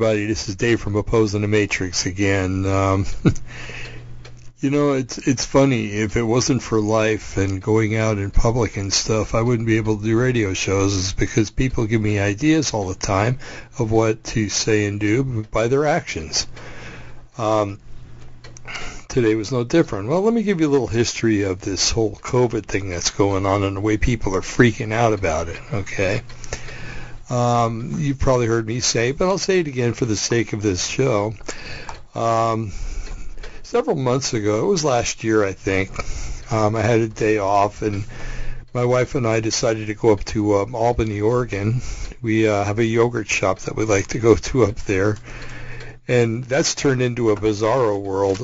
Everybody, this is Dave from Opposing the Matrix again. Um, you know, it's it's funny. If it wasn't for life and going out in public and stuff, I wouldn't be able to do radio shows. It's because people give me ideas all the time of what to say and do by their actions. Um, today was no different. Well, let me give you a little history of this whole COVID thing that's going on and the way people are freaking out about it. Okay. Um, you've probably heard me say, but I'll say it again for the sake of this show. Um, several months ago, it was last year, I think, um, I had a day off, and my wife and I decided to go up to um, Albany, Oregon. We uh, have a yogurt shop that we like to go to up there, and that's turned into a bizarro world.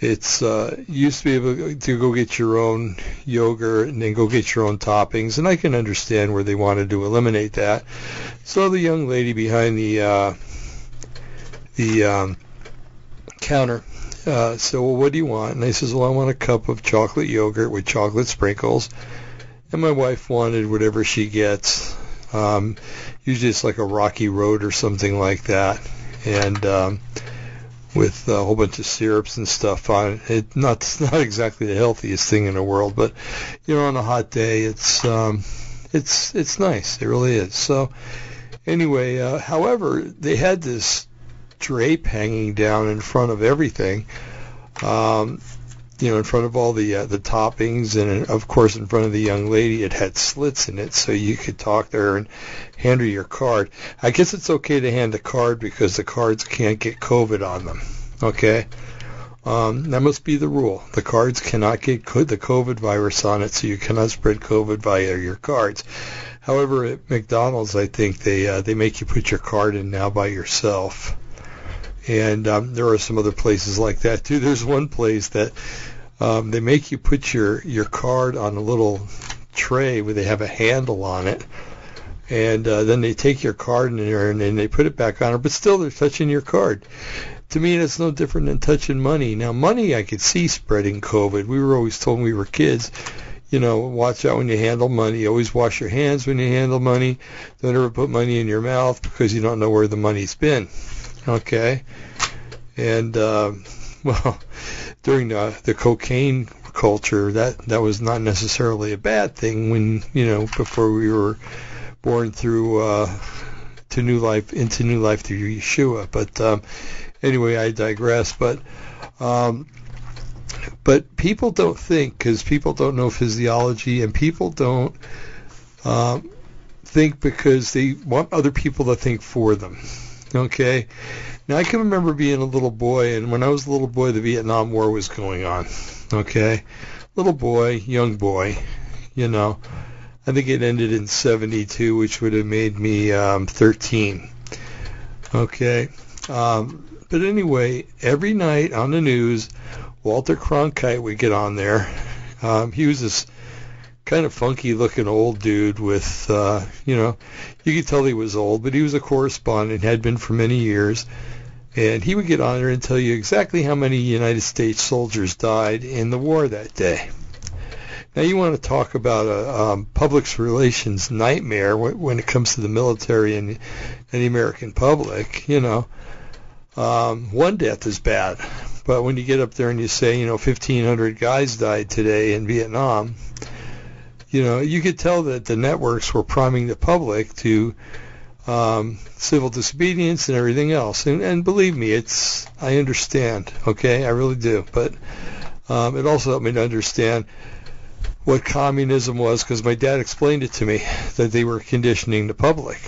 It's uh, used to be able to go get your own yogurt and then go get your own toppings, and I can understand where they wanted to eliminate that. So the young lady behind the uh, the um, counter uh, said, "Well, what do you want?" And I says, "Well, I want a cup of chocolate yogurt with chocolate sprinkles." And my wife wanted whatever she gets. Um, usually it's like a Rocky Road or something like that, and um, with a whole bunch of syrups and stuff on it. Not not exactly the healthiest thing in the world, but you know, on a hot day, it's um, it's it's nice. It really is. So anyway, uh, however, they had this drape hanging down in front of everything. Um, you know, in front of all the uh, the toppings, and of course in front of the young lady, it had slits in it, so you could talk to her and hand her your card. I guess it's okay to hand the card because the cards can't get COVID on them. Okay, um, that must be the rule. The cards cannot get the COVID virus on it, so you cannot spread COVID via your cards. However, at McDonald's, I think they uh, they make you put your card in now by yourself and um, there are some other places like that too. There's one place that um, they make you put your your card on a little tray where they have a handle on it, and uh, then they take your card in there and then they put it back on it, but still they're touching your card. To me, that's no different than touching money. Now, money I could see spreading COVID. We were always told when we were kids, you know, watch out when you handle money. Always wash your hands when you handle money. Don't ever put money in your mouth because you don't know where the money's been. Okay, and uh, well, during the, the cocaine culture, that that was not necessarily a bad thing. When you know, before we were born through uh, to new life into new life through Yeshua. But um, anyway, I digress. But um, but people don't think because people don't know physiology, and people don't um, think because they want other people to think for them. Okay. Now I can remember being a little boy, and when I was a little boy, the Vietnam War was going on. Okay, little boy, young boy, you know. I think it ended in '72, which would have made me um, 13. Okay. Um, but anyway, every night on the news, Walter Cronkite would get on there. Um, he was this kind of funky looking old dude with, uh, you know, you could tell he was old, but he was a correspondent, had been for many years. And he would get on there and tell you exactly how many United States soldiers died in the war that day. Now you want to talk about a um, public relations nightmare when it comes to the military and, and the American public. You know, um, one death is bad, but when you get up there and you say, you know, 1,500 guys died today in Vietnam, you know, you could tell that the networks were priming the public to um, civil disobedience and everything else. And, and believe me, it's I understand. Okay, I really do. But um, it also helped me to understand what communism was because my dad explained it to me that they were conditioning the public.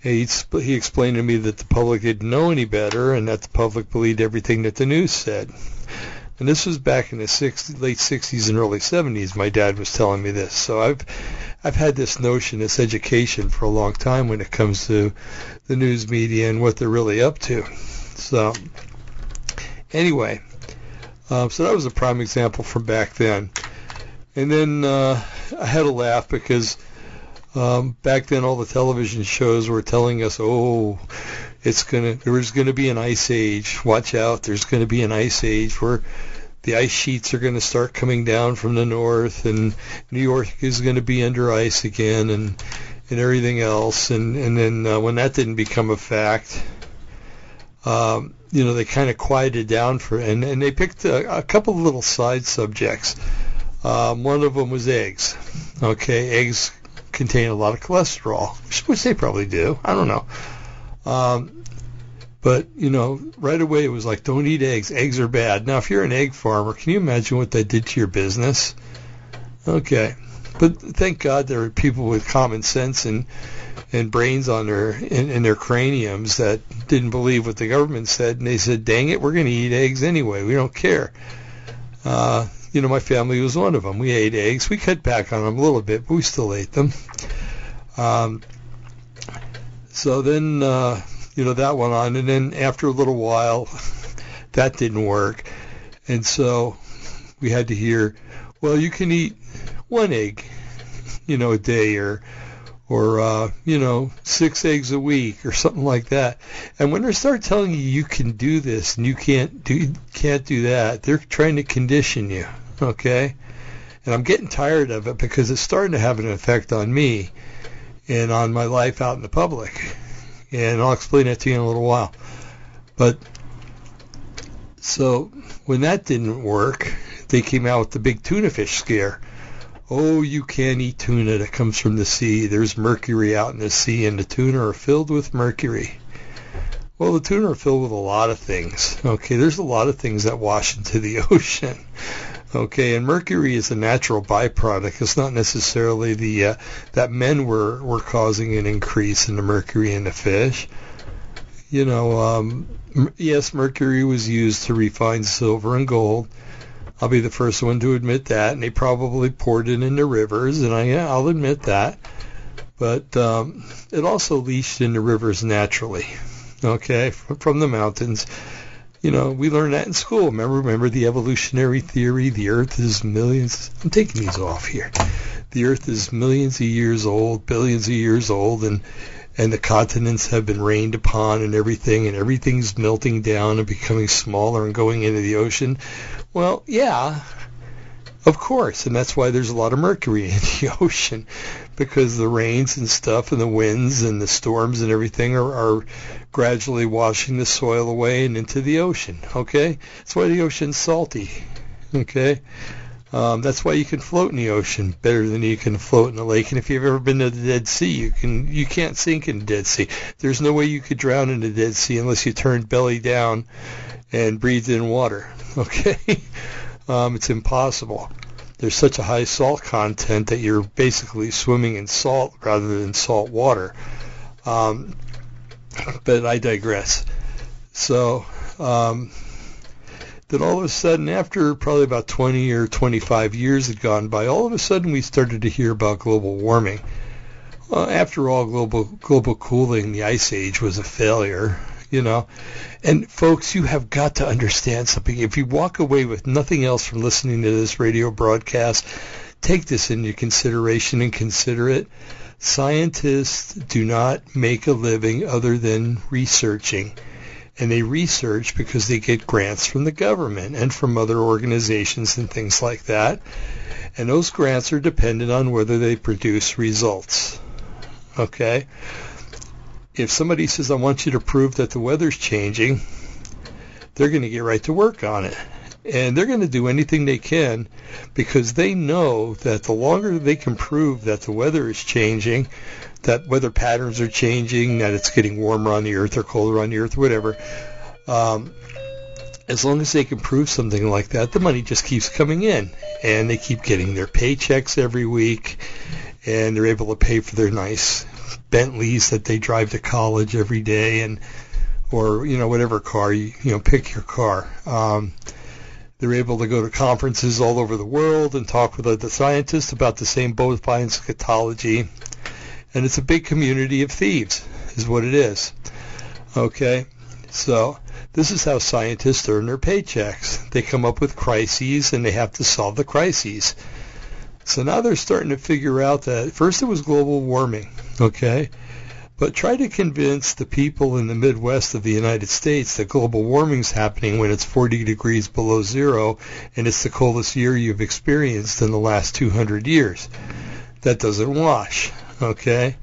He, he explained to me that the public didn't know any better and that the public believed everything that the news said. And this was back in the 60, late 60s and early 70s. My dad was telling me this. So I've I've had this notion, this education for a long time when it comes to the news media and what they're really up to. So anyway, um, so that was a prime example from back then. And then uh, I had a laugh because um, back then all the television shows were telling us, oh, it's gonna there's gonna be an ice age. Watch out, there's gonna be an ice age where the ice sheets are going to start coming down from the north, and New York is going to be under ice again, and and everything else. And and then uh, when that didn't become a fact, um, you know, they kind of quieted down for and and they picked a, a couple of little side subjects. Um, one of them was eggs. Okay, eggs contain a lot of cholesterol, which they probably do. I don't know. Um, but you know, right away it was like, don't eat eggs. Eggs are bad. Now, if you're an egg farmer, can you imagine what that did to your business? Okay, but thank God there are people with common sense and and brains on their in, in their craniums that didn't believe what the government said, and they said, "Dang it, we're going to eat eggs anyway. We don't care." Uh, you know, my family was one of them. We ate eggs. We cut back on them a little bit, but we still ate them. Um, so then, uh, you know, that went on, and then after a little while, that didn't work, and so we had to hear, well, you can eat one egg, you know, a day, or or uh, you know six eggs a week or something like that. And when they start telling you you can do this and you can't do can't do that, they're trying to condition you. Okay, and I'm getting tired of it because it's starting to have an effect on me and on my life out in the public. And I'll explain that to you in a little while. But so when that didn't work, they came out with the big tuna fish scare oh, you can't eat tuna that comes from the sea. There's mercury out in the sea, and the tuna are filled with mercury. Well, the tuna are filled with a lot of things. Okay, there's a lot of things that wash into the ocean. Okay, and mercury is a natural byproduct. It's not necessarily the uh, that men were were causing an increase in the mercury in the fish. You know, um, yes, mercury was used to refine silver and gold I'll be the first one to admit that, and they probably poured it into rivers, and I, yeah, I'll admit that. But um, it also leached into rivers naturally, okay, from, from the mountains. You know, we learned that in school. Remember, remember the evolutionary theory? The Earth is millions. I'm taking these off here. The Earth is millions of years old, billions of years old, and and the continents have been rained upon and everything, and everything's melting down and becoming smaller and going into the ocean. Well, yeah, of course, and that's why there's a lot of mercury in the ocean because the rains and stuff and the winds and the storms and everything are, are gradually washing the soil away and into the ocean. Okay, that's why the ocean's salty. Okay, um, that's why you can float in the ocean better than you can float in a lake. And if you've ever been to the Dead Sea, you can you can't sink in the Dead Sea. There's no way you could drown in the Dead Sea unless you turned belly down and breathed in water. Okay, um, it's impossible. There's such a high salt content that you're basically swimming in salt rather than salt water. Um, but I digress. So um, then all of a sudden, after probably about 20 or 25 years had gone by, all of a sudden we started to hear about global warming. After all, global global cooling, the ice age was a failure you know. And folks, you have got to understand something. If you walk away with nothing else from listening to this radio broadcast, take this into consideration and consider it. Scientists do not make a living other than researching. And they research because they get grants from the government and from other organizations and things like that. And those grants are dependent on whether they produce results. Okay? If somebody says, I want you to prove that the weather's changing, they're going to get right to work on it. And they're going to do anything they can because they know that the longer they can prove that the weather is changing, that weather patterns are changing, that it's getting warmer on the earth or colder on the earth, whatever, um, as long as they can prove something like that, the money just keeps coming in. And they keep getting their paychecks every week, and they're able to pay for their nice Bentleys that they drive to college every day, and or you know whatever car you you know pick your car. Um, they're able to go to conferences all over the world and talk with the scientists about the same bovine scatology, and it's a big community of thieves, is what it is. Okay, so this is how scientists earn their paychecks. They come up with crises and they have to solve the crises. So now they're starting to figure out that first it was global warming, okay? But try to convince the people in the Midwest of the United States that global warming is happening when it's 40 degrees below zero and it's the coldest year you've experienced in the last 200 years. That doesn't wash, Okay,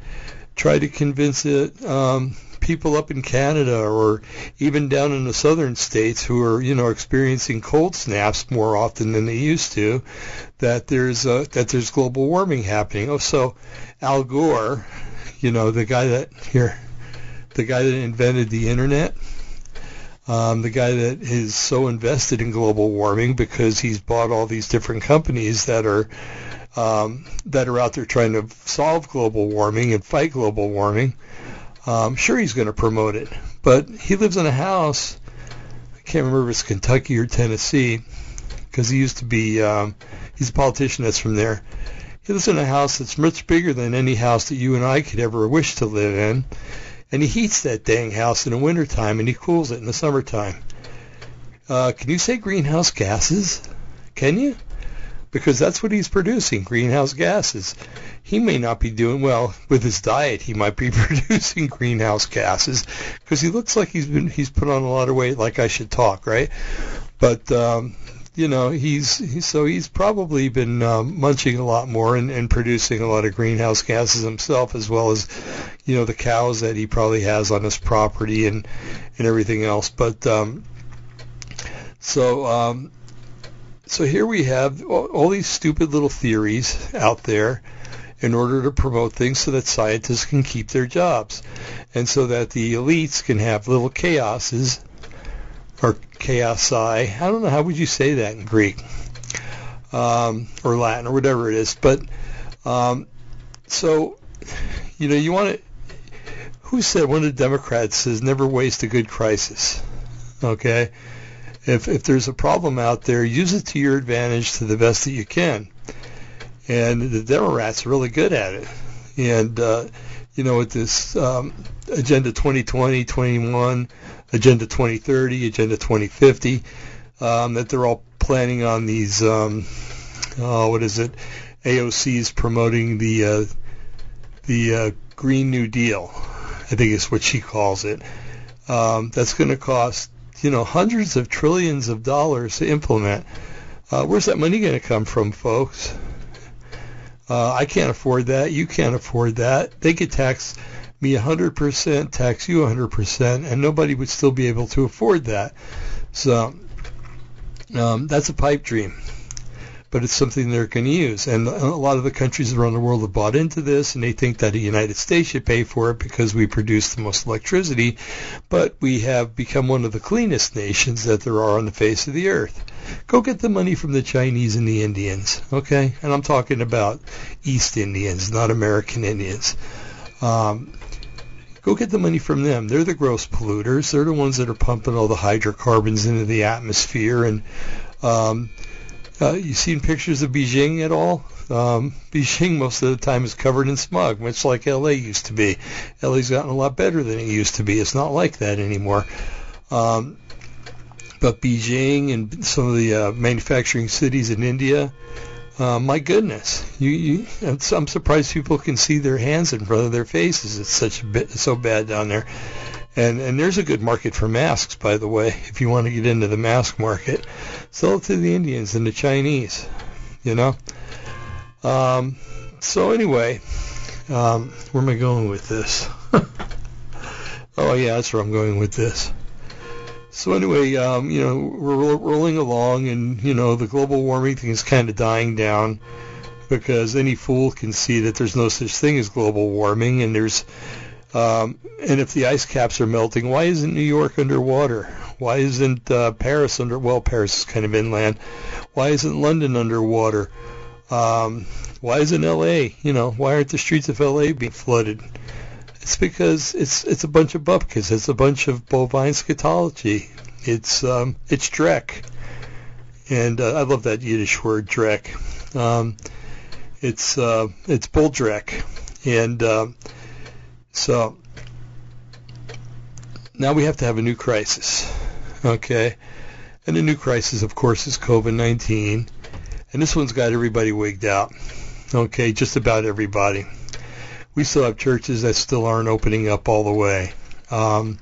try to convince it. Um, people up in Canada or even down in the southern states who are, you know, experiencing cold snaps more often than they used to, that there's uh, that there's global warming happening. Oh, so Al Gore, you know, the guy that here, the guy that invented the internet, um, the guy that is so invested in global warming because he's bought all these different companies that are um, that are out there trying to solve global warming and fight global warming. Um, sure, he's going to promote it, but he lives in a house. I can't remember if it's Kentucky or Tennessee, because he used to be. Um, he's a politician that's from there. He lives in a house that's much bigger than any house that you and I could ever wish to live in, and he heats that dang house in the wintertime and he cools it in the summertime. Uh, can you say greenhouse gases? Can you? Because that's what he's producing, greenhouse gases. He may not be doing well with his diet. He might be producing greenhouse gases because he looks like he's been he's put on a lot of weight. Like I should talk, right? But um, you know, he's, he's so he's probably been um, munching a lot more and, and producing a lot of greenhouse gases himself, as well as you know the cows that he probably has on his property and and everything else. But um, so um, so here we have all, these stupid little theories out there in order to promote things so that scientists can keep their jobs and so that the elites can have little chaoses or chaosi. I don't know how would you say that in Greek um, or Latin or whatever it is. But um, so you know you want to. Who said one of the Democrats says never waste a good crisis? Okay, if if there's a problem out there, use it to your advantage to the best that you can. And the Democrats are really good at it. And uh, you know, with this um, Agenda 2020, 21, Agenda 2030, Agenda 2050, um, that they're all planning on these. Um, oh, what is it? AOC's promoting the uh, the uh, Green New Deal. I think is what she calls it. Um, that's going to cost you know, hundreds of trillions of dollars to implement. Uh, where's that money going to come from, folks? Uh, I can't afford that. You can't afford that. They could tax me 100%, tax you 100%, and nobody would still be able to afford that. So um, that's a pipe dream but it's something they're going to use. And a lot of the countries around the world have bought into this, and they think that the United States should pay for it because we produce the most electricity, but we have become one of the cleanest nations that there are on the face of the earth. Go get the money from the Chinese and the Indians, okay? And I'm talking about East Indians, not American Indians. Um, go get the money from them. They're the gross polluters. They're the ones that are pumping all the hydrocarbons into the atmosphere and um, uh, you seen pictures of Beijing at all? Um, Beijing most of the time is covered in smog, much like LA used to be. LA's gotten a lot better than it used to be. It's not like that anymore. Um, but Beijing and some of the uh, manufacturing cities in India, uh, my goodness, you, you, I'm surprised people can see their hands in front of their faces. It's such a bit so bad down there. And and there's a good market for masks, by the way, if you want to get into the mask market. Sell it to the Indians and the Chinese, you know. Um, so anyway, um, where am I going with this? oh yeah, that's where I'm going with this. So anyway, um, you know, we're rolling along, and you know, the global warming thing is kind of dying down because any fool can see that there's no such thing as global warming, and there's um, and if the ice caps are melting, why isn't New York underwater? Why isn't uh, Paris under? Well, Paris is kind of inland. Why isn't London underwater? Um, why isn't L.A. You know, why aren't the streets of L.A. being flooded? It's because it's it's a bunch of bupkis. It's a bunch of bovine scatology. It's um, it's dreck, and uh, I love that Yiddish word dreck. Um, it's uh, it's bull dreck, and uh, so now we have to have a new crisis. Okay? And the new crisis, of course, is COVID-19. And this one's got everybody wigged out. Okay, just about everybody. We still have churches that still aren't opening up all the way. Um,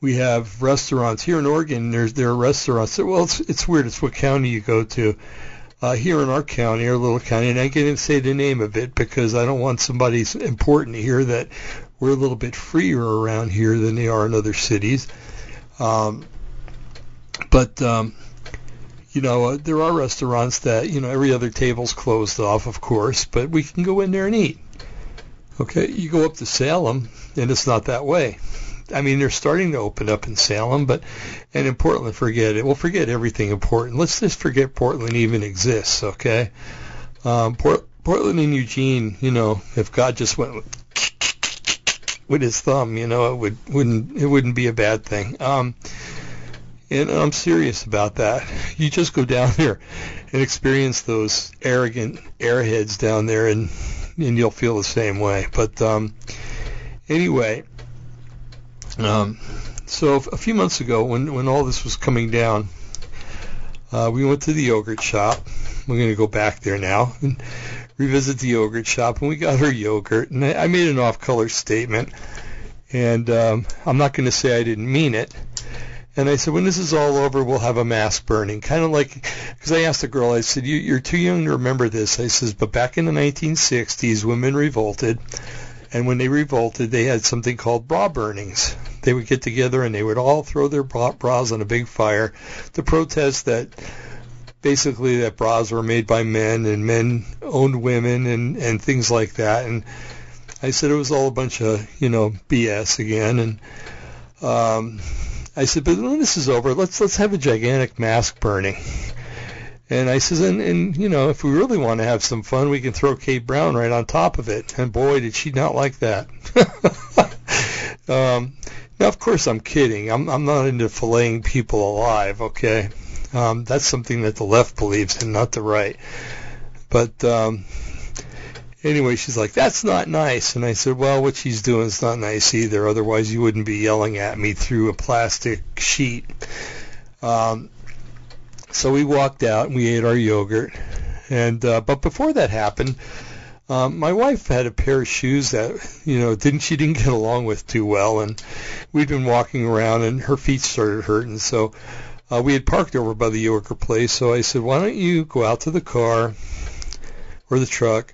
we have restaurants here in Oregon. There's there are restaurants. Well, it's it's weird. It's what county you go to. Uh, here in our county, our little county, and I can't say the name of it because I don't want somebody important to hear that we're a little bit freer around here than they are in other cities. Um, but um, you know, uh, there are restaurants that you know every other table's closed off, of course, but we can go in there and eat. Okay, you go up to Salem, and it's not that way. I mean, they're starting to open up in Salem, but and in Portland, forget it. We'll forget everything important. Let's just forget Portland even exists. Okay, um, Port, Portland and Eugene. You know, if God just went with his thumb, you know, it would wouldn't it wouldn't be a bad thing. Um, and I'm serious about that. You just go down there and experience those arrogant airheads down there, and and you'll feel the same way. But um, anyway, um, so a few months ago, when when all this was coming down, uh, we went to the yogurt shop. We're going to go back there now and revisit the yogurt shop, and we got her yogurt. And I, I made an off-color statement, and um, I'm not going to say I didn't mean it. And I said, when this is all over, we'll have a mass burning. Kind of like, because I asked the girl, I said, you, you're too young to remember this. I says, but back in the 1960s, women revolted. And when they revolted, they had something called bra burnings. They would get together and they would all throw their bras on a big fire to protest that basically that bras were made by men and men owned women and, and things like that. And I said it was all a bunch of, you know, BS again. And, um, I said, but when this is over, let's let's have a gigantic mask burning. And I says, and, and you know, if we really want to have some fun, we can throw Kate Brown right on top of it. And boy, did she not like that. um, now, of course, I'm kidding. I'm I'm not into filleting people alive. Okay, um, that's something that the left believes in, not the right. But um, anyway, she's like, that's not nice. And I said, well, what she's doing is not nice either. Otherwise, you wouldn't be yelling at me through a plastic sheet. Um, so we walked out and we ate our yogurt. And uh, but before that happened, um, my wife had a pair of shoes that you know didn't she didn't get along with too well, and we'd been walking around and her feet started hurting. So uh, we had parked over by the yogurt place. So I said, why don't you go out to the car or the truck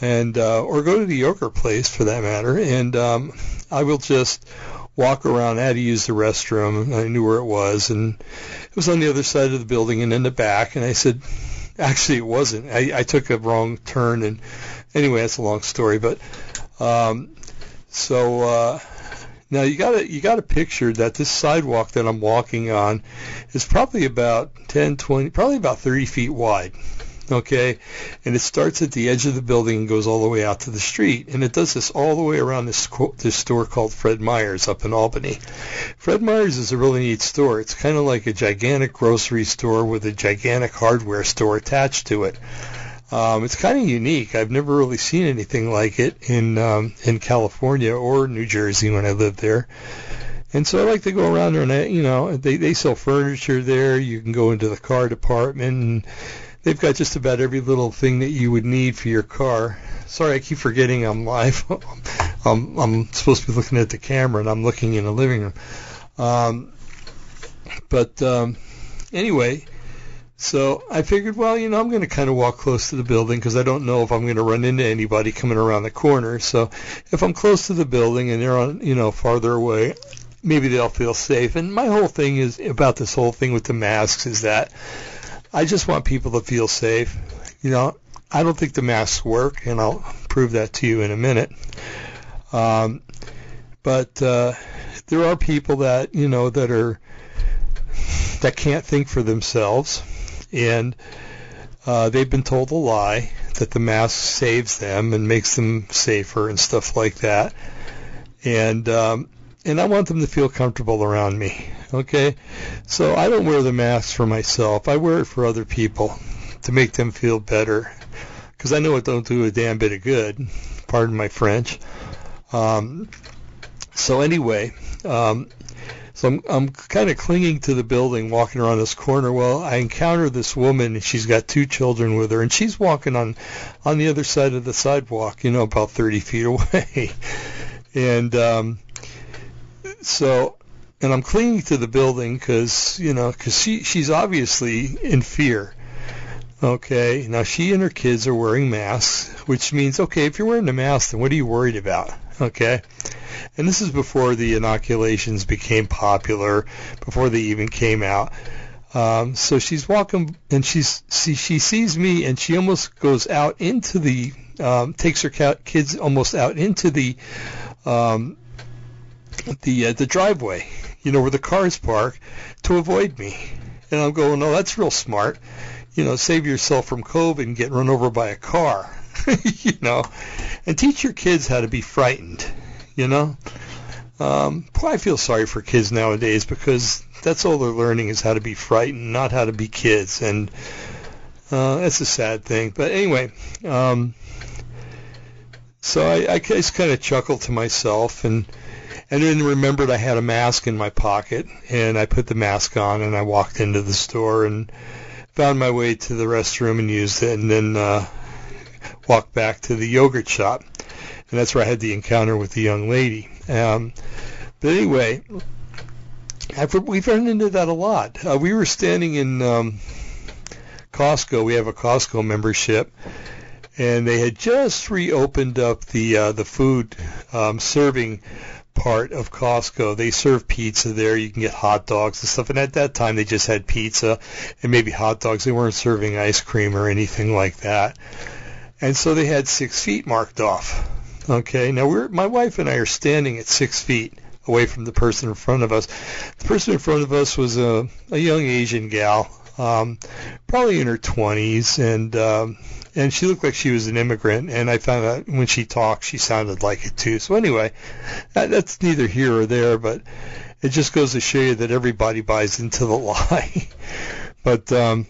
and uh, or go to the yogurt place for that matter, and um, I will just walk around. I had to use the restroom. I knew where it was, and it was on the other side of the building and in the back. And I said, actually, it wasn't. I, I took a wrong turn, and anyway, that's a long story. But um, so uh, now you got to you got to picture that this sidewalk that I'm walking on is probably about 10, 20, probably about 30 feet wide okay? And it starts at the edge of the building and goes all the way out to the street. And it does this all the way around this, this store called Fred Meyer's up in Albany. Fred Meyer's is a really neat store. It's kind of like a gigantic grocery store with a gigantic hardware store attached to it. Um, it's kind of unique. I've never really seen anything like it in um, in California or New Jersey when I lived there. And so I like to go around there and I, you know they they sell furniture there. You can go into the car department and they've got just about every little thing that you would need for your car. Sorry, I keep forgetting I'm live. I'm, I'm supposed to be looking at the camera and I'm looking in the living room. Um, but um, anyway, so I figured, well, you know, I'm going to kind of walk close to the building because I don't know if I'm going to run into anybody coming around the corner. So if I'm close to the building and they're on, you know, farther away, maybe they'll feel safe. And my whole thing is about this whole thing with the masks is that I just want people to feel safe. You know, I don't think the masks work, and I'll prove that to you in a minute. Um, but uh, there are people that you know that are that can't think for themselves, and uh, they've been told a lie that the mask saves them and makes them safer and stuff like that. And um, and I want them to feel comfortable around me. Okay, so I don't wear the mask for myself. I wear it for other people to make them feel better, because I know it don't do a damn bit of good. Pardon my French. Um, so anyway, um, so I'm, I'm kind of clinging to the building, walking around this corner. Well, I encounter this woman. She's got two children with her, and she's walking on on the other side of the sidewalk, you know, about 30 feet away. and um, so and I'm clinging to the building because you know because she she's obviously in fear. Okay, now she and her kids are wearing masks, which means, okay, if you're wearing a mask, then what are you worried about? Okay, and this is before the inoculations became popular, before they even came out. Um, so she's walking, and she's see, she sees me, and she almost goes out into the, um, takes her kids almost out into the, um, the uh, the driveway, you know, where the cars park, to avoid me. And I'm going, no, that's real smart you know, save yourself from COVID and get run over by a car, you know, and teach your kids how to be frightened, you know. Um, I feel sorry for kids nowadays because that's all they're learning is how to be frightened, not how to be kids, and uh, that's a sad thing. But anyway, um, so I, I just kind of chuckled to myself and and then remembered I had a mask in my pocket, and I put the mask on and I walked into the store and found my way to the restroom and used it, and then uh, walked back to the yogurt shop, and that's where I had the encounter with the young lady. Um, but anyway, I've, we've run into that a lot. Uh, we were standing in um, Costco. We have a Costco membership, and they had just reopened up the uh, the food um, serving part of Costco. They serve pizza there. You can get hot dogs and stuff. And at that time, they just had pizza and maybe hot dogs. They weren't serving ice cream or anything like that. And so they had six feet marked off. Okay. Now we're my wife and I are standing at six feet away from the person in front of us. The person in front of us was a, a young Asian gal, um, probably in her 20s, and um, and she looked like she was an immigrant. And I found out when she talked, she sounded like it too. So anyway, that, that's neither here or there, but it just goes to show you that everybody buys into the lie. but um,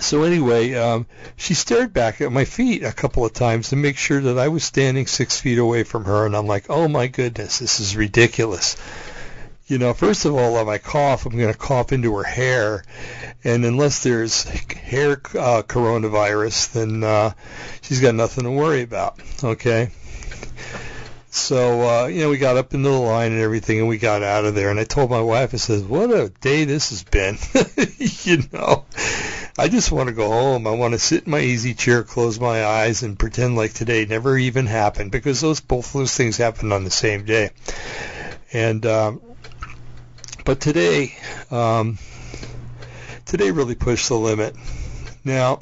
so anyway, um, she stared back at my feet a couple of times to make sure that I was standing six feet away from her, and I'm like, oh my goodness, this is ridiculous you know, first of all, if I cough, I'm going to cough into her hair, and unless there's hair uh, coronavirus, then uh, she's got nothing to worry about. Okay. So uh, you know, we got up into the line and everything, and we got out of there. And I told my wife, I said, "What a day this has been." you know, I just want to go home. I want to sit in my easy chair, close my eyes, and pretend like today never even happened because those both those things happened on the same day. And um, but today, um, today really pushed the limit. Now,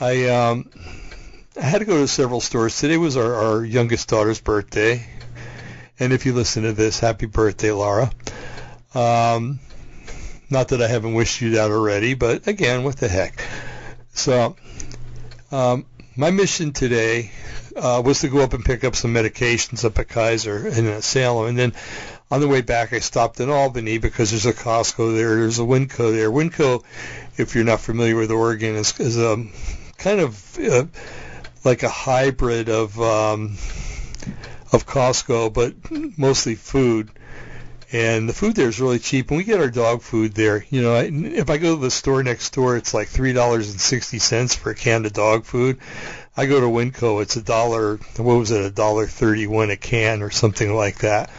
I um, I had to go to several stores. Today was our, our youngest daughter's birthday, and if you listen to this, happy birthday, Laura. Um, not that I haven't wished you that already, but again, what the heck. So, um, my mission today uh, was to go up and pick up some medications up at Kaiser in Salem, and then on the way back, I stopped in Albany because there's a Costco there. There's a Winco there. Winco, if you're not familiar with Oregon, is, is a kind of uh, like a hybrid of um, of Costco, but mostly food. And the food there is really cheap, and we get our dog food there. You know, I, if I go to the store next door, it's like three dollars and sixty cents for a can of dog food. I go to Winco, it's a dollar. What was it? A dollar thirty-one a can, or something like that.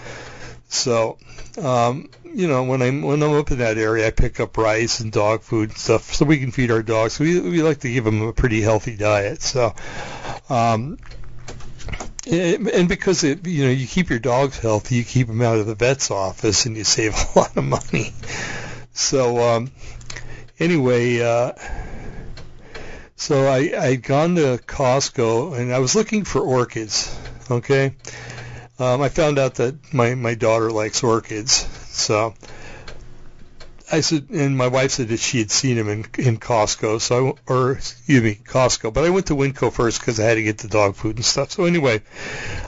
So, um, you know, when I'm when I'm up in that area, I pick up rice and dog food and stuff so we can feed our dogs. We we like to give them a pretty healthy diet. So, um, and because it, you know you keep your dogs healthy, you keep them out of the vet's office, and you save a lot of money. So, um, anyway. Uh, so I I'd gone to Costco and I was looking for orchids, okay, um, I found out that my my daughter likes orchids, so I said, and my wife said that she had seen them in in Costco, so I, or excuse me, Costco. But I went to Winco first because I had to get the dog food and stuff. So anyway,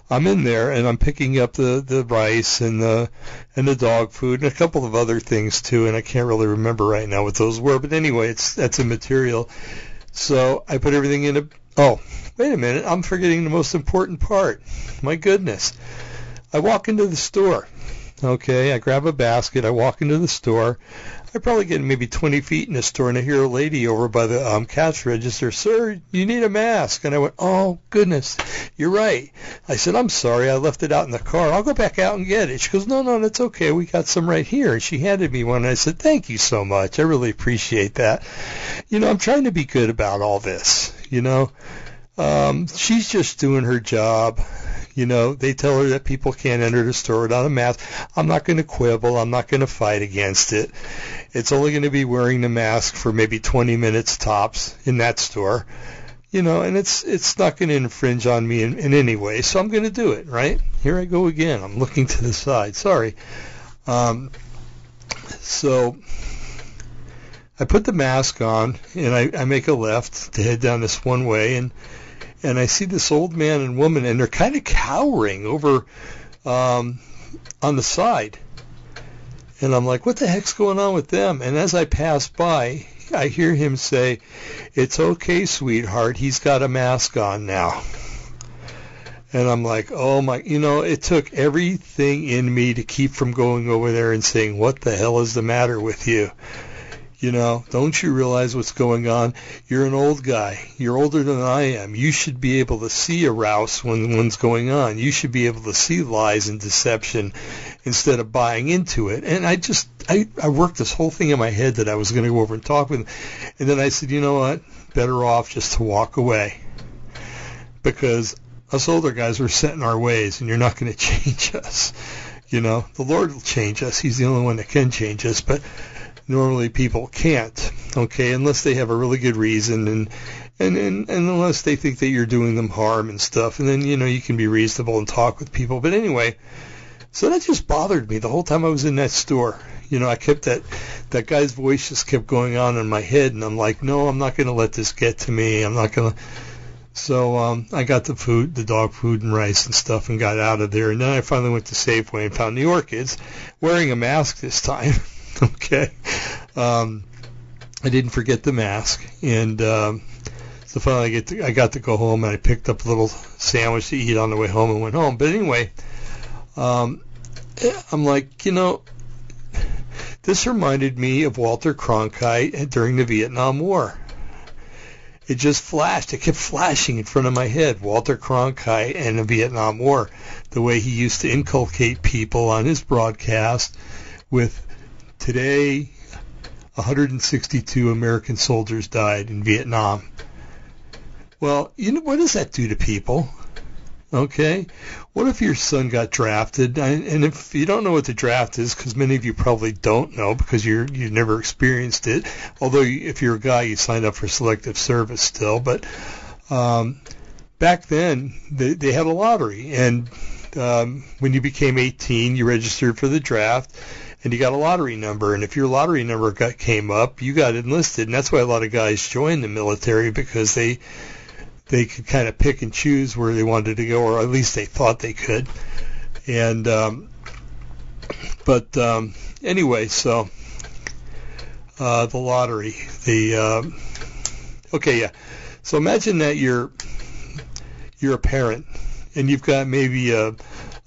I'm in there and I'm picking up the the rice and the and the dog food and a couple of other things too, and I can't really remember right now what those were. But anyway, it's that's a material. So I put everything in a. Oh, wait a minute, I'm forgetting the most important part. My goodness. I walk into the store. Okay, I grab a basket, I walk into the store, I probably get maybe 20 feet in the store, and I hear a lady over by the um, cash register, "Sir, you need a mask." And I went, "Oh goodness, you're right." I said, "I'm sorry, I left it out in the car. I'll go back out and get it." She goes, "No, no, that's okay. We got some right here." And she handed me one. And I said, "Thank you so much. I really appreciate that." You know, I'm trying to be good about all this. You know, um, she's just doing her job. You know, they tell her that people can't enter the store without a mask. I'm not going to quibble. I'm not going to fight against it. It's only going to be wearing the mask for maybe 20 minutes tops in that store. You know, and it's it's not going to infringe on me in, in any way, so I'm going to do it. Right here, I go again. I'm looking to the side. Sorry. Um, so I put the mask on and I, I make a left to head down this one way, and and I see this old man and woman, and they're kind of cowering over um, on the side. And I'm like, what the heck's going on with them? And as I pass by, I hear him say, it's okay, sweetheart. He's got a mask on now. And I'm like, oh my, you know, it took everything in me to keep from going over there and saying, what the hell is the matter with you? You know, don't you realize what's going on? You're an old guy. You're older than I am. You should be able to see a rouse when one's going on. You should be able to see lies and deception instead of buying into it. And I just, I, I worked this whole thing in my head that I was going to go over and talk with him. And then I said, you know what? Better off just to walk away. Because us older guys are set in our ways and you're not going to change us. You know, the Lord will change us. He's the only one that can change us. But normally people can't, okay, unless they have a really good reason and and, and and unless they think that you're doing them harm and stuff, and then you know you can be reasonable and talk with people. But anyway, so that just bothered me the whole time I was in that store. You know, I kept that that guy's voice just kept going on in my head, and I'm like, no, I'm not going to let this get to me. I'm not going to. So um, I got the food, the dog food and rice and stuff, and got out of there. And then I finally went to Safeway and found the Orchids, wearing a mask this time. okay. Um, I didn't forget the mask, and um, so finally I get to, I got to go home and I picked up a little sandwich to eat on the way home and went home. But anyway, um, I'm like, you know, this reminded me of Walter Cronkite during the Vietnam War. It just flashed. It kept flashing in front of my head. Walter Cronkite and the Vietnam War, the way he used to inculcate people on his broadcast with Today, 162 American soldiers died in Vietnam. Well, you know what does that do to people? Okay, what if your son got drafted? And if you don't know what the draft is, because many of you probably don't know because you're you've never experienced it. Although if you're a guy, you signed up for selective service still. But um, back then, they, they had a lottery, and um, when you became 18, you registered for the draft and you got a lottery number. And if your lottery number got, came up, you got enlisted. And that's why a lot of guys joined the military because they they could kind of pick and choose where they wanted to go, or at least they thought they could. And um, but um, anyway, so uh, the lottery, the uh, okay, yeah. So imagine that you're you're a parent and you've got maybe a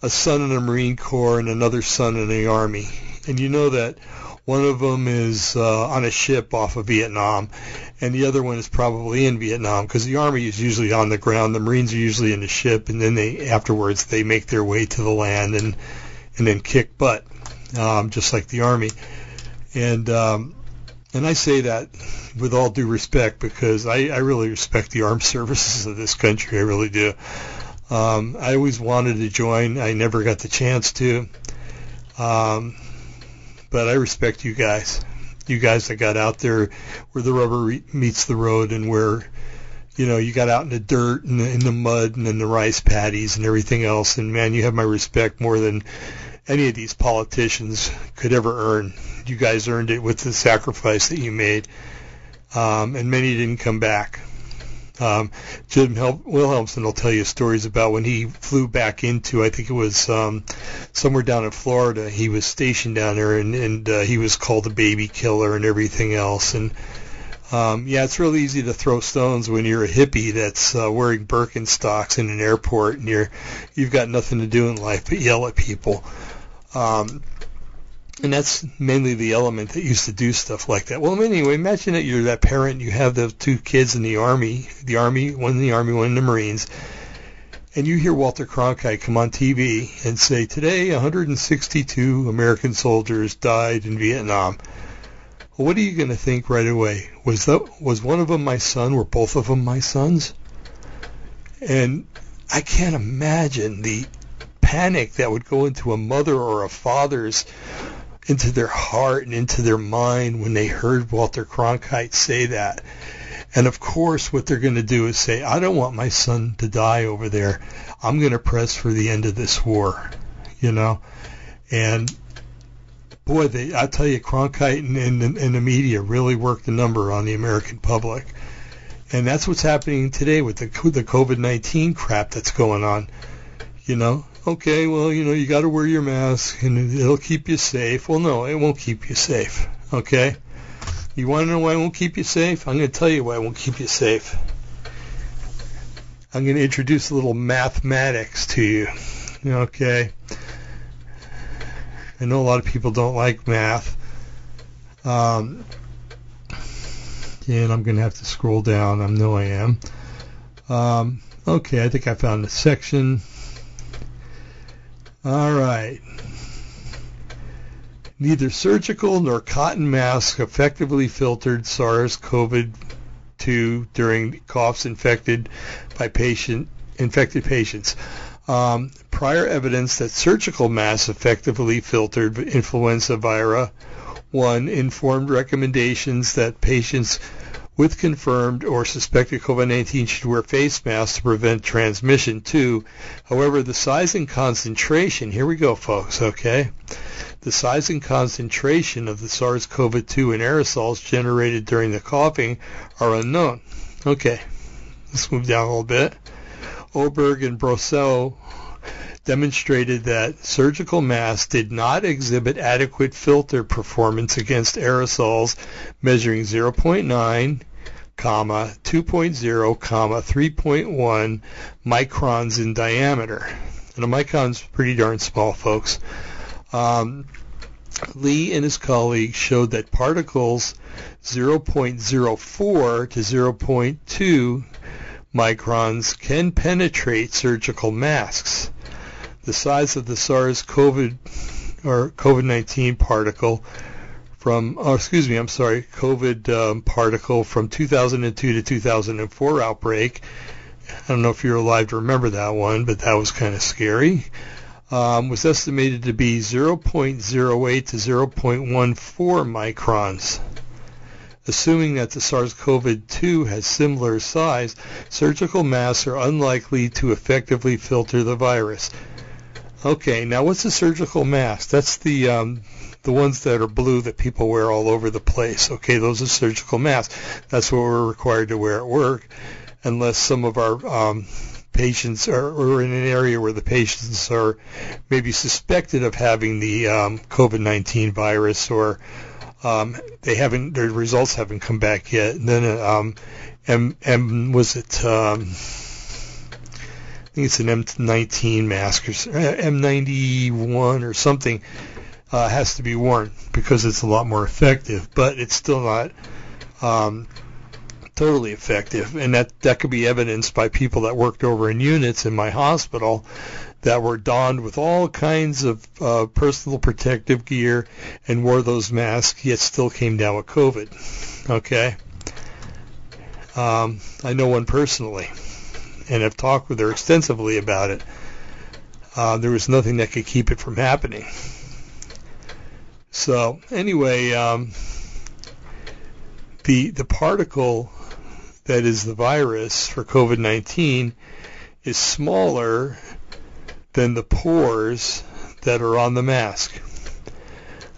a son in the Marine Corps and another son in the Army, and you know that one of them is uh, on a ship off of Vietnam, and the other one is probably in Vietnam because the army is usually on the ground, the Marines are usually in the ship, and then they afterwards they make their way to the land and and then kick butt, um, just like the army. And um, and I say that with all due respect because I, I really respect the armed services of this country. I really do. Um, I always wanted to join. I never got the chance to. Um, but I respect you guys. You guys that got out there where the rubber re- meets the road and where, you know, you got out in the dirt and in the mud and in the rice paddies and everything else. And man, you have my respect more than any of these politicians could ever earn. You guys earned it with the sacrifice that you made. Um, and many didn't come back. Um, Jim Hel- Wilhelmsen will tell you stories about when he flew back into, I think it was um, somewhere down in Florida. He was stationed down there, and, and uh, he was called a baby killer and everything else. And um, yeah, it's really easy to throw stones when you're a hippie that's uh, wearing Birkenstocks in an airport, and you're you've got nothing to do in life but yell at people. Um, and that's mainly the element that used to do stuff like that. Well, anyway, imagine that you're that parent, you have the two kids in the army, the army, one in the army, one in the Marines, and you hear Walter Cronkite come on TV and say, today 162 American soldiers died in Vietnam. Well, what are you going to think right away? Was that was one of them my son? Were both of them my sons? And I can't imagine the panic that would go into a mother or a father's into their heart and into their mind when they heard Walter Cronkite say that. And of course, what they're going to do is say, I don't want my son to die over there. I'm going to press for the end of this war, you know? And boy, they, I tell you, Cronkite and, and, and the media really worked a number on the American public. And that's what's happening today with the, the COVID-19 crap that's going on. You know, okay, well, you know, you got to wear your mask and it'll keep you safe. Well, no, it won't keep you safe. Okay? You want to know why it won't keep you safe? I'm going to tell you why it won't keep you safe. I'm going to introduce a little mathematics to you. Okay? I know a lot of people don't like math. Um, and I'm going to have to scroll down. I know I am. Um, okay, I think I found a section. All right. Neither surgical nor cotton masks effectively filtered SARS-CoV-2 during coughs infected by patient infected patients. Um, prior evidence that surgical masks effectively filtered influenza vira. One informed recommendations that patients with confirmed or suspected COVID-19 should wear face masks to prevent transmission. too. however, the size and concentration, here we go, folks, okay? The size and concentration of the SARS-CoV-2 in aerosols generated during the coughing are unknown. Okay, let's move down a little bit. Oberg and Brosseau demonstrated that surgical masks did not exhibit adequate filter performance against aerosols measuring 0.9 comma 2.0 comma 3.1 microns in diameter. And a micron's pretty darn small, folks. Um, Lee and his colleagues showed that particles 0.04 to 0.2 microns can penetrate surgical masks. The size of the SARS-CoV or COVID-19 particle from, oh, excuse me, I'm sorry, COVID um, particle from 2002 to 2004 outbreak. I don't know if you're alive to remember that one, but that was kind of scary. Um, was estimated to be 0.08 to 0.14 microns. Assuming that the SARS-CoV-2 has similar size, surgical masks are unlikely to effectively filter the virus. Okay, now what's a surgical mask? That's the um, the ones that are blue that people wear all over the place. Okay, those are surgical masks. That's what we're required to wear at work, unless some of our um, patients are or in an area where the patients are maybe suspected of having the um, COVID-19 virus or um, they haven't their results haven't come back yet. And then um, M, M was it um, I think it's an M19 mask or M91 or something uh, has to be worn because it's a lot more effective, but it's still not um, totally effective. And that, that could be evidenced by people that worked over in units in my hospital that were donned with all kinds of uh, personal protective gear and wore those masks, yet still came down with COVID. Okay? Um, I know one personally and have talked with her extensively about it. Uh, there was nothing that could keep it from happening. So anyway, um, the the particle that is the virus for COVID-19 is smaller than the pores that are on the mask.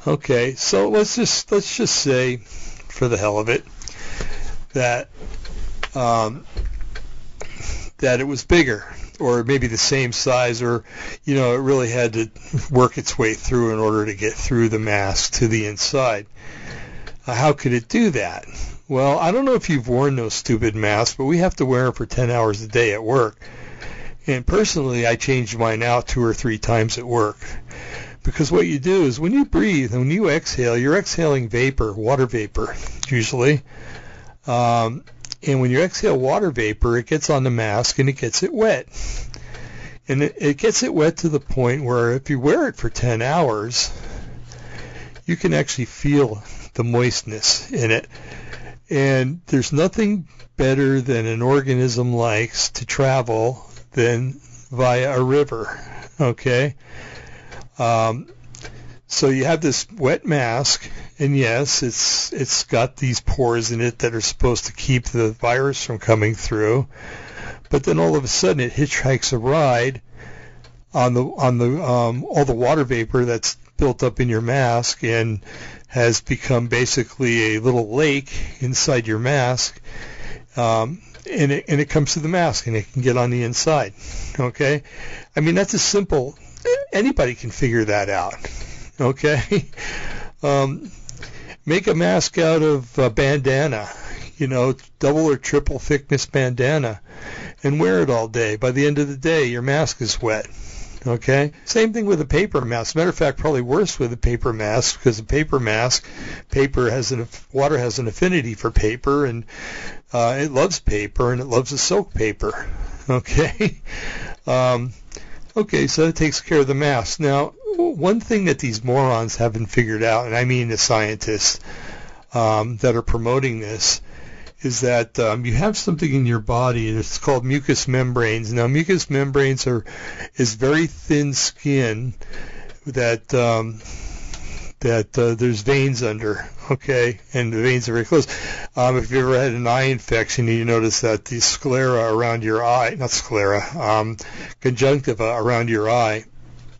Okay, so let's just let's just say, for the hell of it, that um, that it was bigger or maybe the same size or you know it really had to work its way through in order to get through the mask to the inside. Uh, how could it do that? Well i don't know if you've worn those stupid masks but we have to wear them for 10 hours a day at work. And personally i change mine out two or three times at work. Because what you do is when you breathe when you exhale, you're exhaling vapor, water vapor, usually. Um, and when you exhale water vapor, it gets on the mask and it gets it wet. And it, it gets it wet to the point where if you wear it for 10 hours, you can actually feel the moistness in it. And there's nothing better than an organism likes to travel than via a river. Okay? Um, so you have this wet mask, and yes, it's it's got these pores in it that are supposed to keep the virus from coming through. But then all of a sudden, it hitchhikes a ride on the on the um, all the water vapor that's built up in your mask and has become basically a little lake inside your mask. Um, and it, and it comes to the mask and it can get on the inside. Okay? I mean, that's a simple, anybody can figure that out. Okay? Um, make a mask out of a bandana, you know, double or triple thickness bandana, and wear it all day. By the end of the day, your mask is wet. Okay. Same thing with a paper mask. Matter of fact, probably worse with a paper mask because a paper mask, paper has an water has an affinity for paper, and uh, it loves paper and it loves the soak paper. Okay. Um, okay, so that takes care of the mass. Now, one thing that these morons haven't figured out, and I mean the scientists um, that are promoting this, is that um, you have something in your body, and it's called mucous membranes. Now, mucous membranes are is very thin skin that um, that uh, there's veins under, okay, and the veins are very close. Um, if you ever had an eye infection, you notice that the sclera around your eye, not sclera, um, conjunctiva around your eye,